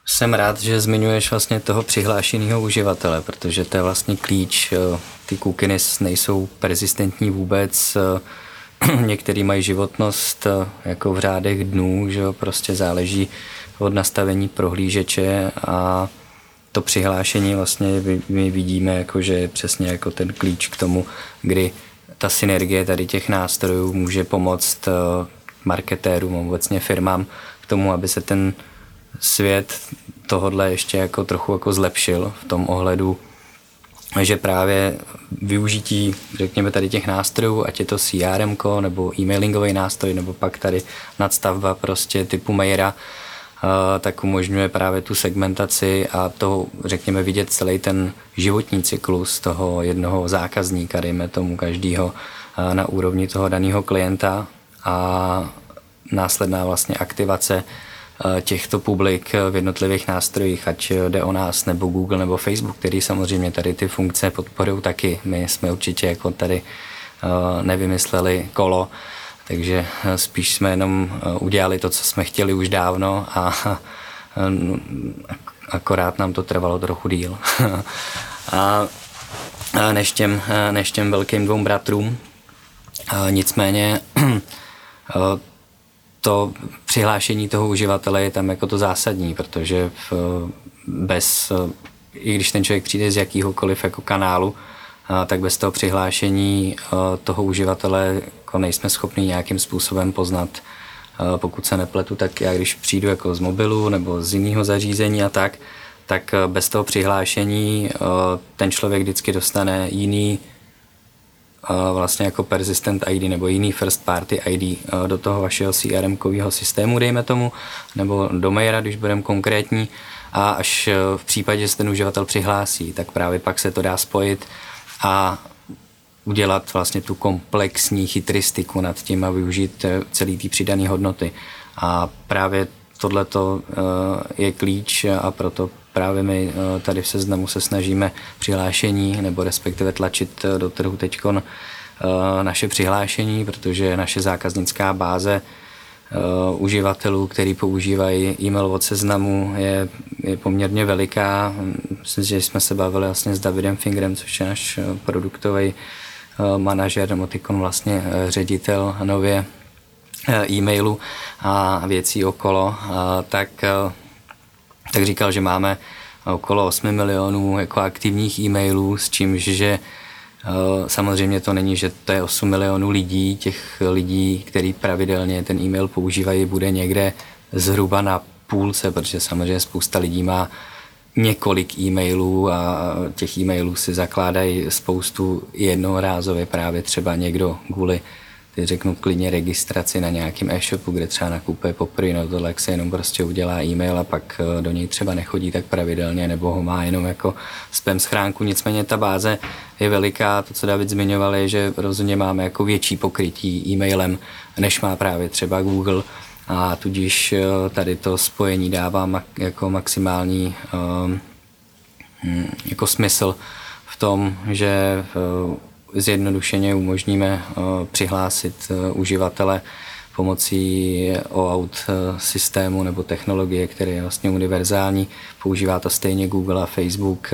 Jsem rád, že zmiňuješ vlastně toho přihlášeného uživatele, protože to je vlastně klíč. Eh, ty kukiny nejsou persistentní vůbec, eh, některý mají životnost eh, jako v řádech dnů, že prostě záleží od nastavení prohlížeče a to přihlášení vlastně my vidíme, jako, že je přesně jako ten klíč k tomu, kdy ta synergie tady těch nástrojů může pomoct eh, marketérům, obecně firmám k tomu, aby se ten svět tohodle ještě jako trochu jako zlepšil v tom ohledu, že právě využití, řekněme tady těch nástrojů, ať je to CRM nebo e-mailingový nástroj, nebo pak tady nadstavba prostě typu Maila, tak umožňuje právě tu segmentaci a to, řekněme, vidět celý ten životní cyklus toho jednoho zákazníka, dejme tomu každýho na úrovni toho daného klienta a následná vlastně aktivace těchto publik v jednotlivých nástrojích, ať jde o nás, nebo Google, nebo Facebook, který samozřejmě tady ty funkce podporují taky. My jsme určitě jako tady nevymysleli kolo, takže eh, spíš jsme jenom eh, udělali to, co jsme chtěli už dávno a eh, akorát nám to trvalo trochu díl. a než těm, než těm velkým dvou bratrům. Nicméně to přihlášení toho uživatele je tam jako to zásadní, protože bez, i když ten člověk přijde z jakýhokoliv jako kanálu, tak bez toho přihlášení toho uživatele jako nejsme schopni nějakým způsobem poznat. Pokud se nepletu, tak já když přijdu jako z mobilu nebo z jiného zařízení a tak, tak bez toho přihlášení ten člověk vždycky dostane jiný vlastně jako persistent ID nebo jiný first party ID do toho vašeho CRM systému, dejme tomu, nebo do maila, když budeme konkrétní a až v případě, že se ten uživatel přihlásí, tak právě pak se to dá spojit a udělat vlastně tu komplexní chytristiku nad tím a využít eh, celý ty přidané hodnoty. A právě tohle eh, je klíč a proto právě my eh, tady v seznamu se snažíme přihlášení nebo respektive tlačit do trhu teď naše přihlášení, protože naše zákaznická báze uživatelů, který používají e-mail od seznamu, je, je poměrně veliká. Myslím, že jsme se bavili vlastně s Davidem Fingerem, což je náš produktový manažer, nebo vlastně uh, ředitel nově e-mailu a věcí okolo, tak, tak říkal, že máme okolo 8 milionů jako aktivních e-mailů, s čím, že Eh, samozřejmě to není, že to je 8 milionů lidí, těch lidí, který pravidelně ten e-mail používají, bude někde zhruba na půlce, protože samozřejmě spousta lidí má několik e-mailů a těch e-mailů si zakládají spoustu jednorázově právě třeba někdo kvůli teď řeknu klidně registraci na nějakém e-shopu, kde třeba nakupuje poprvé, no tohle se jenom prostě udělá e-mail a pak eh, do něj třeba nechodí tak pravidelně nebo ho má jenom jako spam schránku. Nicméně ta báze je veliká, to, co David zmiňoval, je, že rozhodně máme jako větší pokrytí e-mailem, než má právě třeba Google a tudíž eh, tady to spojení dává jako maximální um, jako smysl v tom, že zjednodušeně umožníme eh, přihlásit eh, uživatele pomocí OAuth eh, systému nebo technologie, který je vlastně univerzální. Používá to stejně Google a Facebook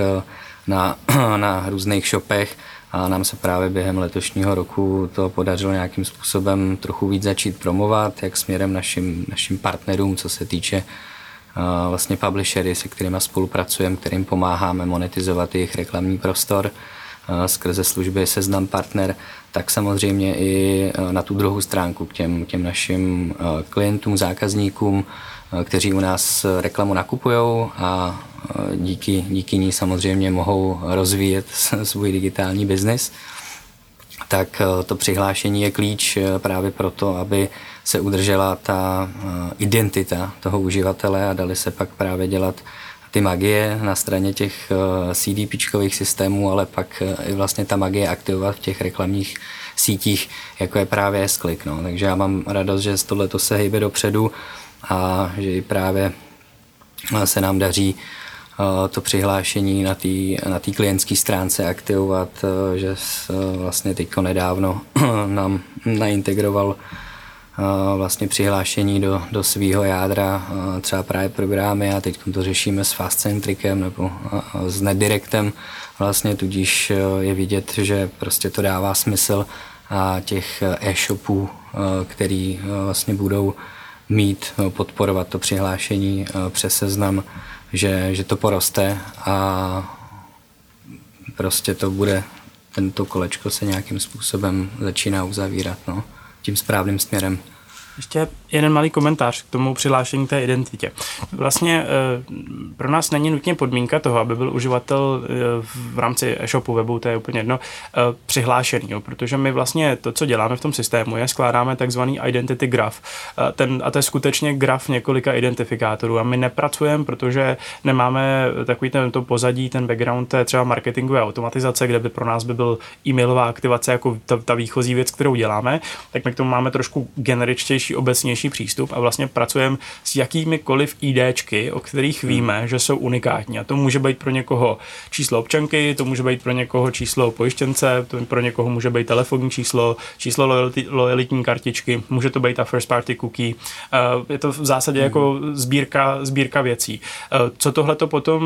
na, na různých shopech a nám se právě během letošního roku to podařilo nějakým způsobem trochu víc začít promovat, jak směrem našim, našim partnerům, co se týče vlastně publishery, se kterými spolupracujeme, kterým pomáháme monetizovat jejich reklamní prostor skrze služby Seznam Partner, tak samozřejmě i na tu druhou stránku k těm, těm našim klientům, zákazníkům, kteří u nás reklamu nakupují a díky, díky ní samozřejmě mohou rozvíjet svůj digitální biznis tak to přihlášení je klíč právě proto, aby se udržela ta identita toho uživatele a dali se pak právě dělat ty magie na straně těch eh, CDPčkových systémů, ale pak eh, i vlastně ta magie aktivovat v těch reklamních sítích, jako je právě s No. Takže já mám radost, že tohle se hejbe dopředu a že i právě eh, se nám daří to přihlášení na té na tý klientské stránce aktivovat, že vlastně teďko nedávno nám naintegroval vlastně přihlášení do, do svého jádra, třeba právě programy a teď to řešíme s Fastcentricem nebo s Nedirectem. Vlastně, tudíž je vidět, že prostě to dává smysl a těch e-shopů, který vlastně budou mít, podporovat to přihlášení přes seznam, že, že to poroste a prostě to bude, tento kolečko se nějakým způsobem začíná uzavírat no, tím správným směrem. Ještě jeden malý komentář k tomu přihlášení té identitě. Vlastně eh, pro nás není nutně podmínka toho, aby byl uživatel eh, v rámci e-shopu, webu, to je úplně jedno, eh, přihlášený, jo, protože my vlastně to, co děláme v tom systému, je skládáme takzvaný identity graph. Ten, a to je skutečně graf několika identifikátorů a my nepracujeme, protože nemáme takový ten, to pozadí, ten background té třeba marketingové automatizace, kde by pro nás by byl e-mailová aktivace jako ta, ta výchozí věc, kterou děláme, tak my k tomu máme trošku generičtější širší, obecnější přístup a vlastně pracujeme s jakýmikoliv IDčky, o kterých hmm. víme, že jsou unikátní. A to může být pro někoho číslo občanky, to může být pro někoho číslo pojištěnce, to pro někoho může být telefonní číslo, číslo lojality, lojalitní kartičky, může to být ta first party cookie. Eh, je to v zásadě jako hmm. sbírka, sbírka věcí. Eh, co tohle to potom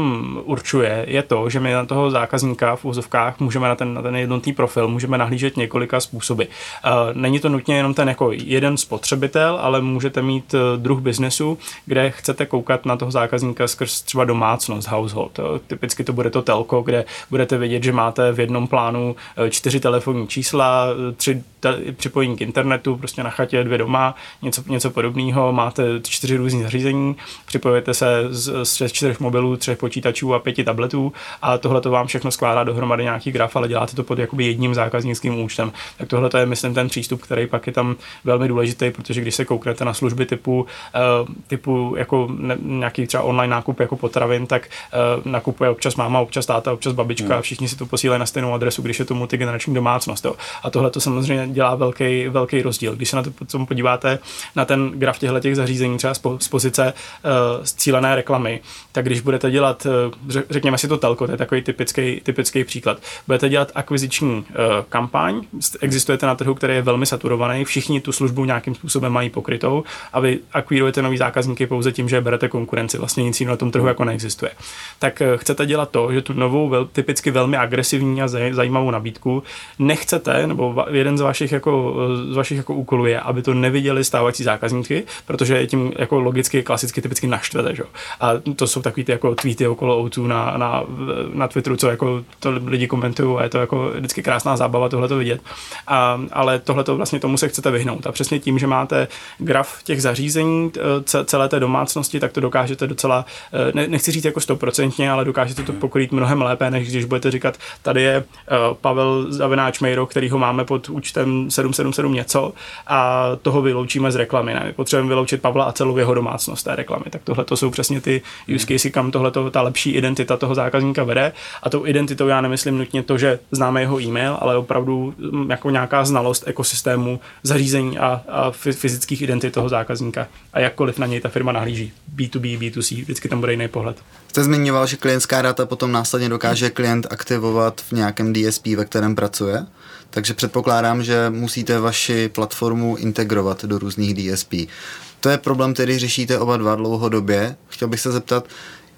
určuje, je to, že my na toho zákazníka v úzovkách můžeme na ten, na ten jednotný profil, můžeme nahlížet několika způsoby. Eh, není to nutně jenom ten jako jeden spotřebitel, spotřebitel, ale můžete mít eh, druh biznesu, kde chcete koukat na toho zákazníka skrz třeba domácnost, household. Typicky to bude to telko, kde budete vědět, že máte v jednom plánu eh, čtyři telefonní čísla, eh, tři te- připojení k internetu, prostě na chatě dvě doma, něco, něco podobného, máte čtyři různé zařízení, připojujete se z, z čtyřech mobilů, třech počítačů a pěti tabletů a tohle to vám všechno skládá dohromady nějaký graf, ale děláte to pod jakoby jedním zákaznickým účtem. Tak tohle to je, myslím, ten přístup, který pak je tam velmi důležitý, protože když se kouknete na služby typu, uh, typu jako nějaký třeba online nákup jako potravin, tak uh, nakupuje občas máma, občas táta, občas babička, hmm. všichni si to posílají na stejnou adresu, když je to multigenerační domácnost. Jo. A tohle to samozřejmě dělá velký, velký rozdíl. Když se na to potom podíváte na ten graf těchto těch zařízení, třeba z pozice uh, cílené reklamy, tak když budete dělat, uh, řekněme si to telko, to je takový typický, typický příklad, budete dělat akviziční uh, kampaň, existujete na trhu, který je velmi saturovaný, všichni tu službu nějakým způsobem mají pokrytou a vy akvírujete nový zákazníky pouze tím, že berete konkurenci, vlastně nic jiného na tom trhu jako neexistuje. Tak uh, chcete dělat to, že tu novou, vel, typicky velmi agresivní a zajímavou nabídku nechcete, nebo jeden z vašich jako, z vašich jako úkolů je, aby to neviděli stávající zákazníky, protože tím jako logicky, klasicky, typicky naštvete. Že? A to jsou takový ty jako tweety okolo o na, na, na Twitteru, co jako to lidi komentují a je to jako vždycky krásná zábava tohle to vidět. A, ale tohle to vlastně tomu se chcete vyhnout. A přesně tím, že máte graf těch zařízení celé té domácnosti, tak to dokážete docela, ne, nechci říct jako stoprocentně, ale dokážete to pokrýt mnohem lépe, než když budete říkat, tady je uh, Pavel Zavináč Mejro, který ho máme pod účtem 777 něco a toho vyloučíme z reklamy. Ne? Potřebujeme vyloučit Pavla a celou jeho domácnost té reklamy. Tak tohle to jsou přesně ty use casey, kam tohle ta lepší identita toho zákazníka vede. A tou identitou já nemyslím nutně to, že známe jeho e-mail, ale opravdu mm, jako nějaká znalost ekosystému zařízení a, a fyzických identit toho zákazníka. A jakkoliv na něj ta firma nahlíží. B2B, B2C, vždycky tam bude jiný pohled. Jste zmiňoval, že klientská data potom následně dokáže klient aktivovat v nějakém DSP, ve kterém pracuje? Takže předpokládám, že musíte vaši platformu integrovat do různých DSP. To je problém, který řešíte oba dva dlouhodobě. Chtěl bych se zeptat,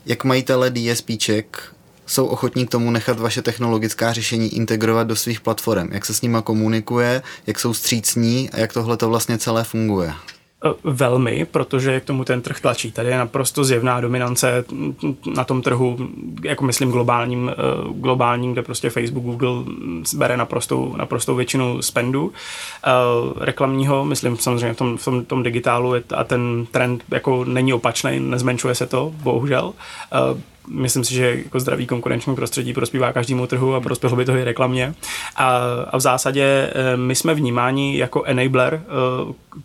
jak majitele DSPček jsou ochotní k tomu nechat vaše technologická řešení integrovat do svých platform? Jak se s nima komunikuje, jak jsou střícní a jak tohle to vlastně celé funguje? Eh, velmi, protože k tomu ten trh tlačí. Tady je naprosto zjevná dominance na tom trhu, jako myslím globálním, eh, globálním kde prostě Facebook, Google bere naprostou, naprostou většinu spendu eh, reklamního, myslím samozřejmě v tom, v tom, tom digitálu a ten trend jako není opačný, nezmenšuje se to, bohužel myslím si, že jako zdravý konkurenční prostředí prospívá každému trhu a prospělo by to i reklamě. A, a v zásadě eh, my jsme vnímáni jako enabler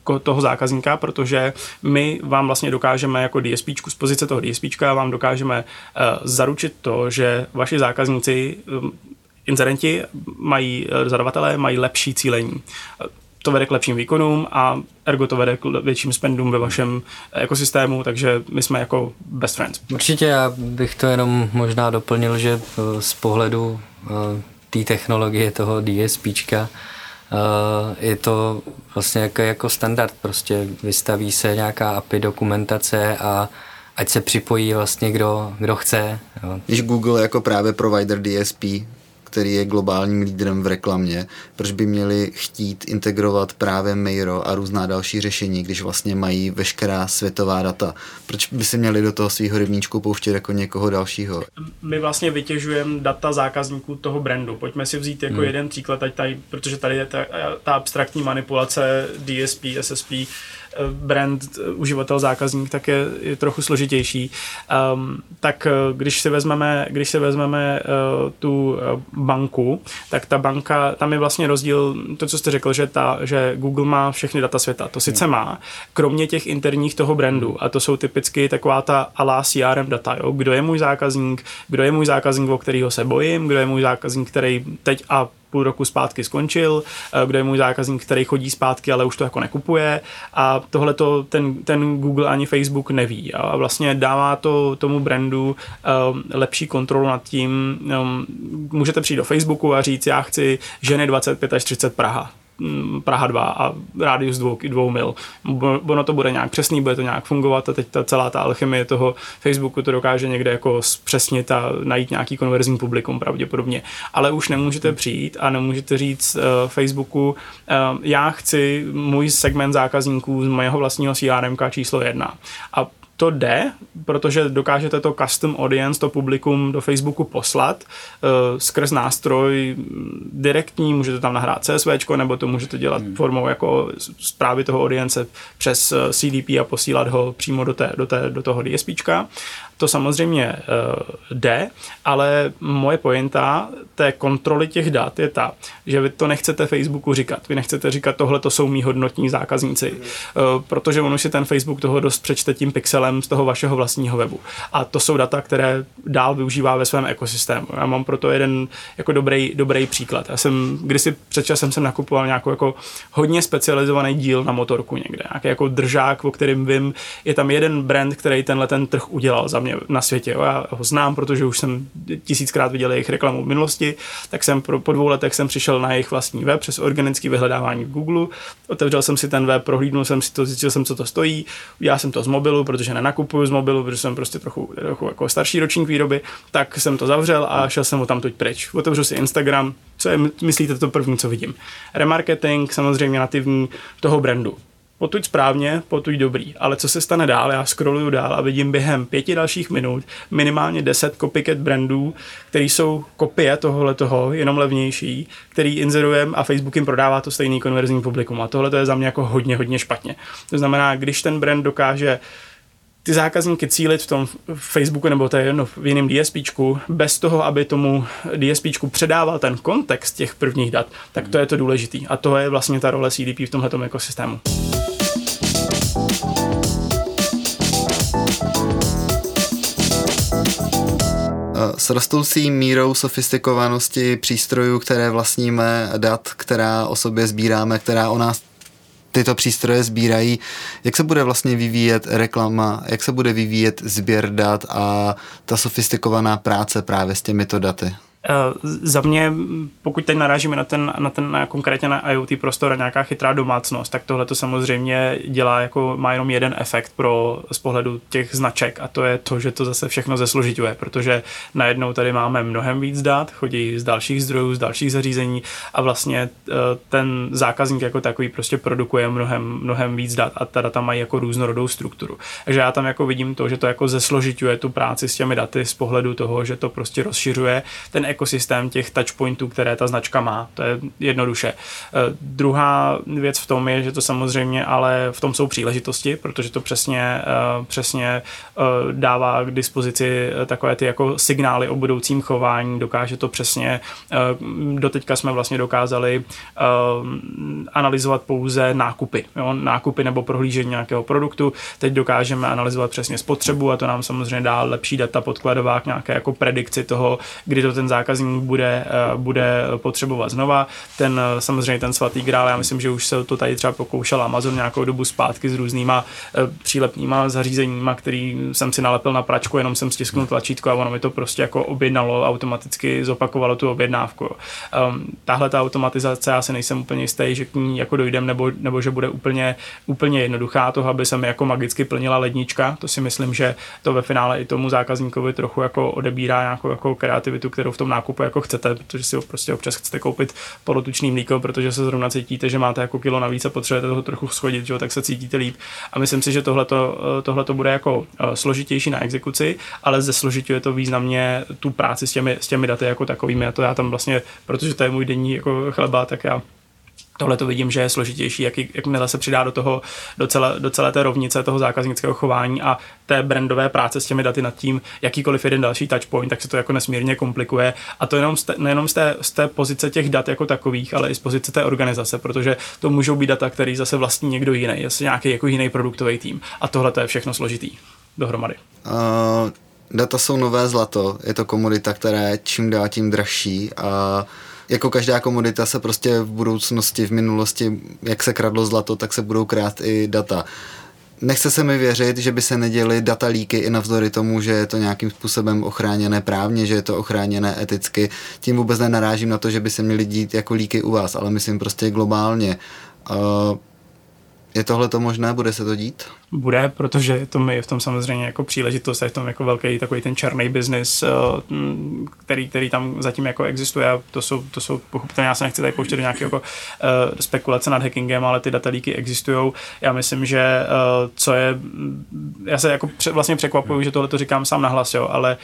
uh, toho zákazníka, protože my vám vlastně dokážeme jako DSP, z pozice toho DSP vám dokážeme uh, zaručit to, že vaši zákazníci inzerenti mají, zadavatelé mají lepší cílení to vede k lepším výkonům a ergo to vede k větším spendům ve vašem ekosystému, takže my jsme jako best friends. Určitě já bych to jenom možná doplnil, že eh, z pohledu eh, té technologie toho DSPčka eh, je to vlastně jako, jako standard, prostě vystaví se nějaká API dokumentace a ať se připojí vlastně kdo, kdo chce. Když Google jako právě provider DSP který je globálním lídrem v reklamě, proč by měli chtít integrovat právě Mairo a různá další řešení, když vlastně mají veškerá světová data. Proč by si měli do toho svého rybníčku pouštět jako někoho dalšího? My vlastně vytěžujeme data zákazníků toho brandu. Pojďme si vzít jako hmm. jeden příklad, tady, protože tady je ta, ta abstraktní manipulace DSP, SSP, brand, uživatel, zákazník, tak je, je trochu složitější. Um, tak eh, když si vezmeme, když si vezmeme uh, tu eh, banku, tak ta banka, tam je vlastně rozdíl, to, co jste řekl, že, ta, že Google má všechny data světa. To sice má, kromě těch interních toho brandu, a to jsou typicky taková ta alá CRM data, jo? kdo je můj zákazník, kdo je můj zákazník, o kterého se bojím, kdo je můj zákazník, který teď a půl roku zpátky skončil, eh, kde je můj zákazník, který chodí zpátky, ale už to jako nekupuje. A tohle to ten, ten Google ani Facebook neví. A vlastně dává to tomu brandu um, lepší kontrolu nad tím, um, můžete přijít do Facebooku a říct, já chci ženy 25 až 30 Praha Praha 2 a rádius dvou, dvou mil. Ono to bude nějak přesný, bude to nějak fungovat a teď ta celá ta alchymie toho Facebooku to dokáže někde jako zpřesnit a najít nějaký konverzní publikum pravděpodobně. Ale už nemůžete přijít a nemůžete říct uh, Facebooku, uh, já chci můj segment zákazníků z mého vlastního CRM číslo jedna. A to jde, protože dokážete to custom audience, to publikum do Facebooku poslat uh, skrz nástroj direktní, můžete tam nahrát CSV, nebo to můžete dělat hmm. formou jako zprávy toho audience přes eh, CDP a posílat ho přímo do, té, do, té, do toho DSPčka to samozřejmě uh, jde, ale moje pointa té kontroly těch dat je ta, že vy to nechcete Facebooku říkat. Vy nechcete říkat, tohle to jsou mý hodnotní zákazníci, uh, protože on už si ten Facebook toho dost přečte tím pixelem z toho vašeho vlastního webu. A to jsou data, které dál využívá ve svém ekosystému. Já mám proto jeden jako dobrý, dobrý příklad. Já jsem kdysi před časem jsem nakupoval nějakou jako hodně specializovaný díl na motorku někde. Nějaký jako držák, o kterým vím, je tam jeden brand, který tenhle ten trh udělal za mě na světě. Já ho znám, protože už jsem tisíckrát viděl jejich reklamu v minulosti, tak jsem pro, po dvou letech jsem přišel na jejich vlastní web přes organické vyhledávání v Google, otevřel jsem si ten web, prohlídnul jsem si to, zjistil jsem, co to stojí, já jsem to z mobilu, protože nenakupuju z mobilu, protože jsem prostě trochu, trochu jako starší ročník výroby, tak jsem to zavřel a šel jsem ho tam teď pryč. Otevřel si Instagram, co je, myslíte, to první, co vidím? Remarketing, samozřejmě nativní toho brandu potuď správně, potuď dobrý. Ale co se stane dál? Já scrolluju dál a vidím během pěti dalších minut minimálně 10 copycat brandů, které jsou kopie tohohle toho, jenom levnější, který inzerujeme a Facebook jim prodává to stejný konverzní publikum. A tohle to je za mě jako hodně, hodně špatně. To znamená, když ten brand dokáže ty zákazníky cílit v tom Facebooku nebo to je jedno v jiném DSPčku, bez toho, aby tomu DSPčku předával ten kontext těch prvních dat, tak to je to důležitý. A to je vlastně ta role CDP v tomhle ekosystému. S rostoucí mírou sofistikovanosti přístrojů, které vlastníme, dat, která o sobě sbíráme, která o nás tyto přístroje sbírají, jak se bude vlastně vyvíjet reklama, jak se bude vyvíjet sběr dat a ta sofistikovaná práce právě s těmito daty? Uh, za mě, pokud teď narážíme na ten, na ten na konkrétně na IoT prostor a nějaká chytrá domácnost, tak tohle to samozřejmě dělá jako, má jenom jeden efekt pro z pohledu těch značek a to je to, že to zase všechno zesložituje, protože najednou tady máme mnohem víc dat, chodí z dalších zdrojů, z dalších zařízení a vlastně uh, ten zákazník jako takový prostě produkuje mnohem, mnohem víc dat a ta data mají jako různorodou strukturu. Takže já tam jako vidím to, že to jako zesložituje tu práci s těmi daty z pohledu toho, že to prostě rozšiřuje ten ekosystém těch touchpointů, které ta značka má. To je jednoduše. E, druhá věc v tom je, že to samozřejmě, ale v tom jsou příležitosti, protože to přesně, e, přesně e, dává k dispozici takové ty jako signály o budoucím chování, dokáže to přesně, doteďka jsme vlastně dokázali analyzovat pouze nákupy, jo? nákupy nebo prohlížení nějakého produktu, teď dokážeme analyzovat přesně spotřebu a to nám samozřejmě dá lepší data podkladová k nějaké jako predikci toho, kdy to ten zákaz zákazník bude, eh, bude potřebovat znova. Ten eh, samozřejmě ten svatý grál, já myslím, že už se to tady třeba pokoušel Amazon nějakou dobu zpátky s různýma eh, přílepnýma zařízeníma, který jsem si nalepil na pračku, jenom jsem stisknul tlačítko a ono mi to prostě jako objednalo, automaticky zopakovalo tu objednávku. Um, tahle ta automatizace, já si nejsem úplně jistý, že k ní jako dojdem, nebo, nebo že bude úplně, úplně jednoduchá, toho, aby se mi jako magicky plnila lednička, to si myslím, že to ve finále i tomu zákazníkovi trochu jako odebírá nějakou jako kreativitu, kterou v tom nákupu jako chcete, protože si prostě občas chcete koupit polotučný mlíko, protože se zrovna cítíte, že máte jako kilo navíc a potřebujete toho trochu schodit, že jo, tak se cítíte líp. A myslím si, že tohle to bude jako eh, složitější na exekuci, ale ze zesložituje to významně tu práci s těmi, s těmi daty jako takovými. A to já tam vlastně, protože to je můj denní jako chleba, tak já tohle to vidím, že je složitější, jak, jakmile se přidá do toho, do celé, do celé té rovnice toho zákaznického chování a té brandové práce s těmi daty nad tím, jakýkoliv jeden další touchpoint, tak se to jako nesmírně komplikuje. A to jenom z té, nejenom z té, z té pozice těch dat jako takových, ale i z pozice té organizace, protože to můžou být data, který zase vlastní někdo jiný, jestli nějaký jako jiný produktový tým. A tohle to je všechno složitý dohromady. Uh, data jsou nové zlato, je to komodita, která je čím dál tím dražší a jako každá komodita se prostě v budoucnosti, v minulosti, jak se kradlo zlato, tak se budou krát i data. Nechce se mi věřit, že by se neděli data líky i navzdory tomu, že je to nějakým způsobem ochráněné právně, že je to ochráněné eticky. Tím vůbec nenarážím na to, že by se měly dít jako líky u vás, ale myslím prostě globálně. Uh, je tohle to možné? Bude se to dít? Bude, protože to mi je v tom samozřejmě jako příležitost, je v tom jako velký takový ten černý biznis, eh, který, který tam zatím jako existuje a to jsou, to jsou pochopitelně, já se nechci tady pouštět do nějaké jako, uh, spekulace nad hackingem, ale ty datalíky existují. Já myslím, že uh, co je, já se jako pře, vlastně překvapuju, že tohle to říkám sám nahlas, jo, ale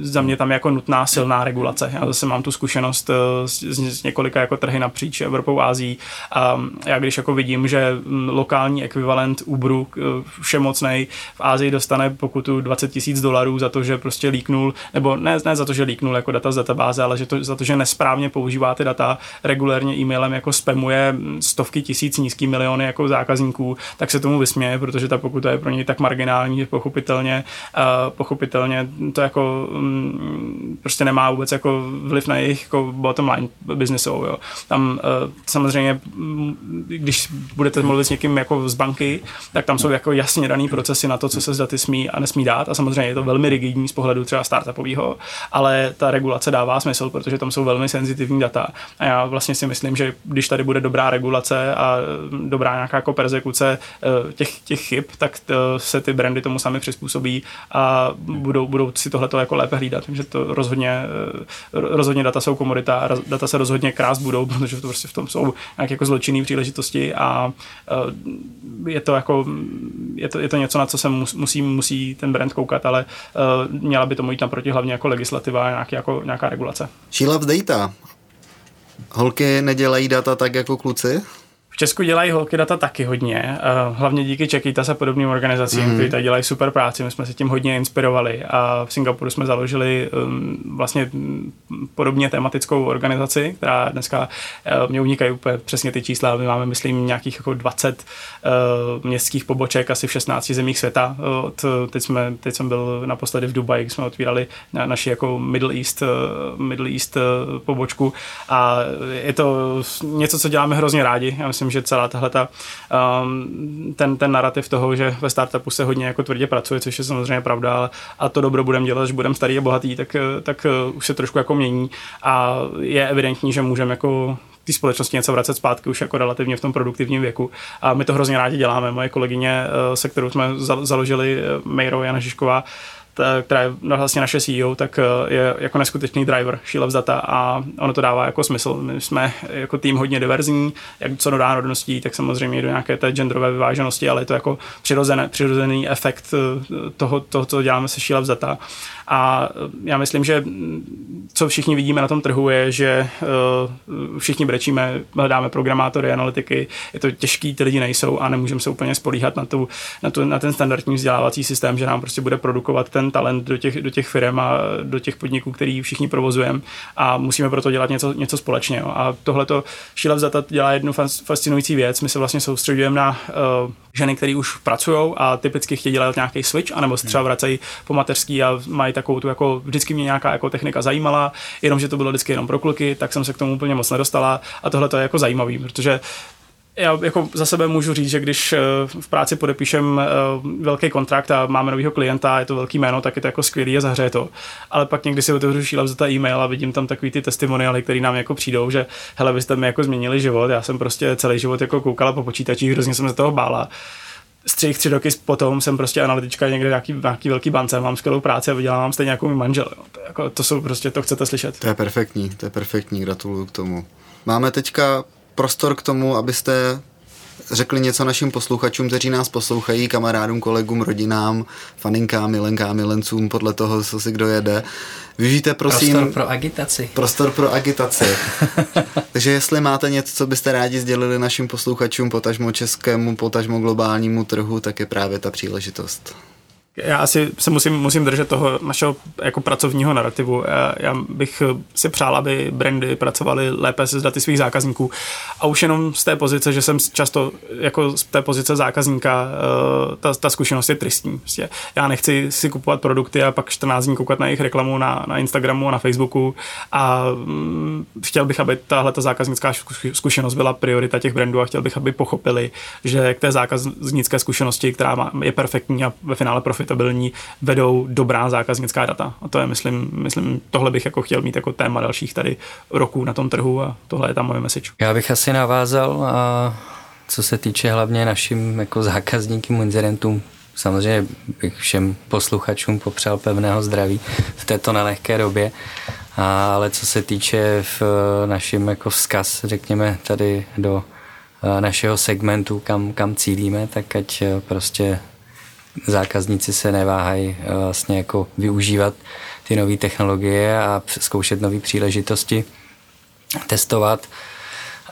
za mě tam je jako nutná silná regulace. Já zase mám tu zkušenost s, s několika jako trhy napříč Evropou, Ázií a já když jako vidím, že lokální ekvivalent Uberu Singapuru všemocnej, v Ázii dostane pokutu 20 tisíc dolarů za to, že prostě líknul, nebo ne, ne za to, že líknul jako data z databáze, ale že to, za to, že nesprávně používá ty data, regulérně e-mailem jako spamuje stovky tisíc, nízký miliony jako zákazníků, tak se tomu vysměje, protože ta pokuta je pro něj tak marginální, že pochopitelně, uh, pochopitelně to jako um, prostě nemá vůbec jako vliv na jejich jako bottom line biznesovou. Jo. Tam uh, samozřejmě, když budete mluvit s někým jako z banky, tak tam jsou jako jasně daný procesy na to, co se z daty smí a nesmí dát a samozřejmě je to velmi rigidní z pohledu třeba startupového, ale ta regulace dává smysl, protože tam jsou velmi senzitivní data a já vlastně si myslím, že když tady bude dobrá regulace a dobrá nějaká jako persekuce eh, těch, těch chyb, tak to, se ty brandy tomu sami přizpůsobí a budou, budou si tohleto jako lépe hlídat. Takže to rozhodně, eh, rozhodně data jsou komodita data se rozhodně krás budou, protože to prostě v tom jsou nějaké jako zločinné příležitosti a eh, je to jako je to, je to něco, na co se musí, musí ten brand koukat, ale měla by to mít naproti hlavně jako legislativa a nějaký, jako, nějaká regulace. She loves data. Holky nedělají data tak jako kluci? V Česku dělají holky data taky hodně, eh, hlavně díky Čekýta se podobným organizacím, mm. které tady dělají super práci. My jsme se tím hodně inspirovali a v Singapuru jsme založili um, vlastně podobně tematickou organizaci, která dneska uh, mě unikají úplně přesně ty čísla. My máme, myslím, nějakých jako 20 uh, městských poboček asi v 16 zemích světa. Od, teď, jsme, teď jsem byl naposledy v Dubaji, jsme otvírali na, naši jako Middle East, Middle East pobočku a je to něco, co děláme hrozně rádi. Já myslím, myslím, že celá tahle ta, um, ten, ten narrativ toho, že ve startupu se hodně jako tvrdě pracuje, což je samozřejmě pravda, ale a to dobro budeme dělat, až budeme starý a bohatý, tak, tak uh, už se trošku jako mění a je evidentní, že můžeme jako té společnosti něco vracet zpátky už jako relativně v tom produktivním věku. A my to hrozně rádi děláme. Moje kolegyně, uh, se kterou jsme založili, Mejro Jana Žižková, která je vlastně naše CEO, tak eh, je jako neskutečný driver Loves Data a ono to dává jako smysl. My jsme jako tým hodně diverzní, jak co do národností, tak samozřejmě do nějaké té genderové vyváženosti, ale je to jako přirozený, přirozený efekt eh, toho, toho, co děláme se Loves Data. A já myslím, že co všichni vidíme na tom trhu je, že všichni brečíme, hledáme programátory, analytiky, je to těžký, ty lidi nejsou a nemůžeme se úplně spolíhat na, tu, na, tu, na ten standardní vzdělávací systém, že nám prostě bude produkovat ten talent do těch, do těch firm a do těch podniků, který všichni provozujeme a musíme proto dělat něco, něco společně. Jo. A tohle to Sheila Vzata dělá jednu fascinující věc. My se vlastně soustředujeme na uh, ženy, které už pracují a typicky chtějí dělat nějaký switch, anebo se třeba hmm. vracejí po mateřský a mají takovou tu jako vždycky mě nějaká jako technika zajímala, jenomže to bylo vždycky jenom pro kluky, tak jsem se k tomu úplně moc nedostala a tohle to je jako zajímavý, protože já jako za sebe můžu říct, že když eh, v práci podepíšem eh, velký kontrakt a máme nového klienta, je to velký jméno, tak je to jako skvělý a zahřeje to. Ale pak někdy si otevřu šílev za ta e-mail a vidím tam takový ty testimoniály, které nám jako přijdou, že hele, vy jste mi jako změnili život, já jsem prostě celý život jako koukala po počítačích, hrozně jsem se toho bála střih tři roky potom jsem prostě analytička někde nějaký, nějaký velký bance, mám skvělou práci a vydělávám stejně jako můj manžel. Jo. To, jako, to jsou prostě, to chcete slyšet. To je perfektní, to je perfektní, gratuluju k tomu. Máme teďka prostor k tomu, abyste řekli něco našim posluchačům, kteří nás poslouchají, kamarádům, kolegům, rodinám, faninkám, milenkám, milencům, podle toho, co si kdo jede. Využijte prosím... Prostor pro agitaci. Prostor pro agitaci. Takže jestli máte něco, co byste rádi sdělili našim posluchačům, potažmo českému, potažmo globálnímu trhu, tak je právě ta příležitost já asi se musím, musím držet toho našeho jako pracovního narrativu. Já, já bych si přál, aby brandy pracovaly lépe se daty svých zákazníků a už jenom z té pozice, že jsem často jako z té pozice zákazníka eh, ta, ta zkušenost je tristní. Prostě já nechci si kupovat produkty a pak 14 dní koukat na jejich reklamu na, na Instagramu a na Facebooku a mm, chtěl bych, aby tahle ta zákaznická zkušenost byla priorita těch brandů a chtěl bych, aby pochopili, že k té zákaznické zkušenosti, která má, je perfektní a ve finále profit profitabilní, vedou dobrá zákaznická data. A to je, myslím, myslím, tohle bych jako chtěl mít jako téma dalších tady roků na tom trhu a tohle je tam moje message. Já bych asi navázal a co se týče hlavně našim jako zákazníkům, inzerentům, samozřejmě bych všem posluchačům popřál pevného zdraví v této nelehké době, a, ale co se týče v našem jako vzkaz, řekněme tady do našeho segmentu, kam, kam cílíme, tak ať prostě zákazníci se neváhají eh, vlastně jako využívat ty nové technologie a zkoušet nové příležitosti, testovat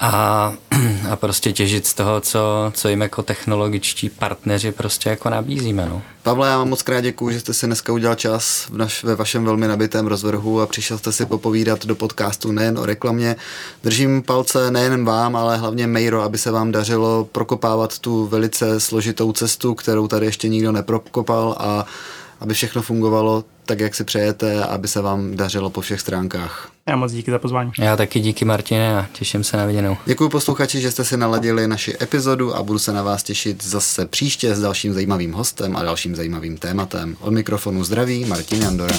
a, a prostě těžit z toho, co, co jim jako technologičtí partneři prostě jako nabízíme. No. Pavle, já vám moc krát děkuji, že jste si dneska udělal čas v naš, ve vašem velmi nabitém rozvrhu a přišel jste si popovídat do podcastu nejen o reklamě. Držím palce nejen vám, ale hlavně Mejro, aby se vám dařilo prokopávat tu velice složitou cestu, kterou tady ještě nikdo neprokopal a aby všechno fungovalo tak, jak si přejete, aby se vám dařilo po všech stránkách. Já moc díky za pozvání. Já taky díky Martine a těším se na viděnou. Děkuji posluchači, že jste si naladili naši epizodu a budu se na vás těšit zase příště s dalším zajímavým hostem a dalším zajímavým tématem. Od mikrofonu zdraví Martin Jandora.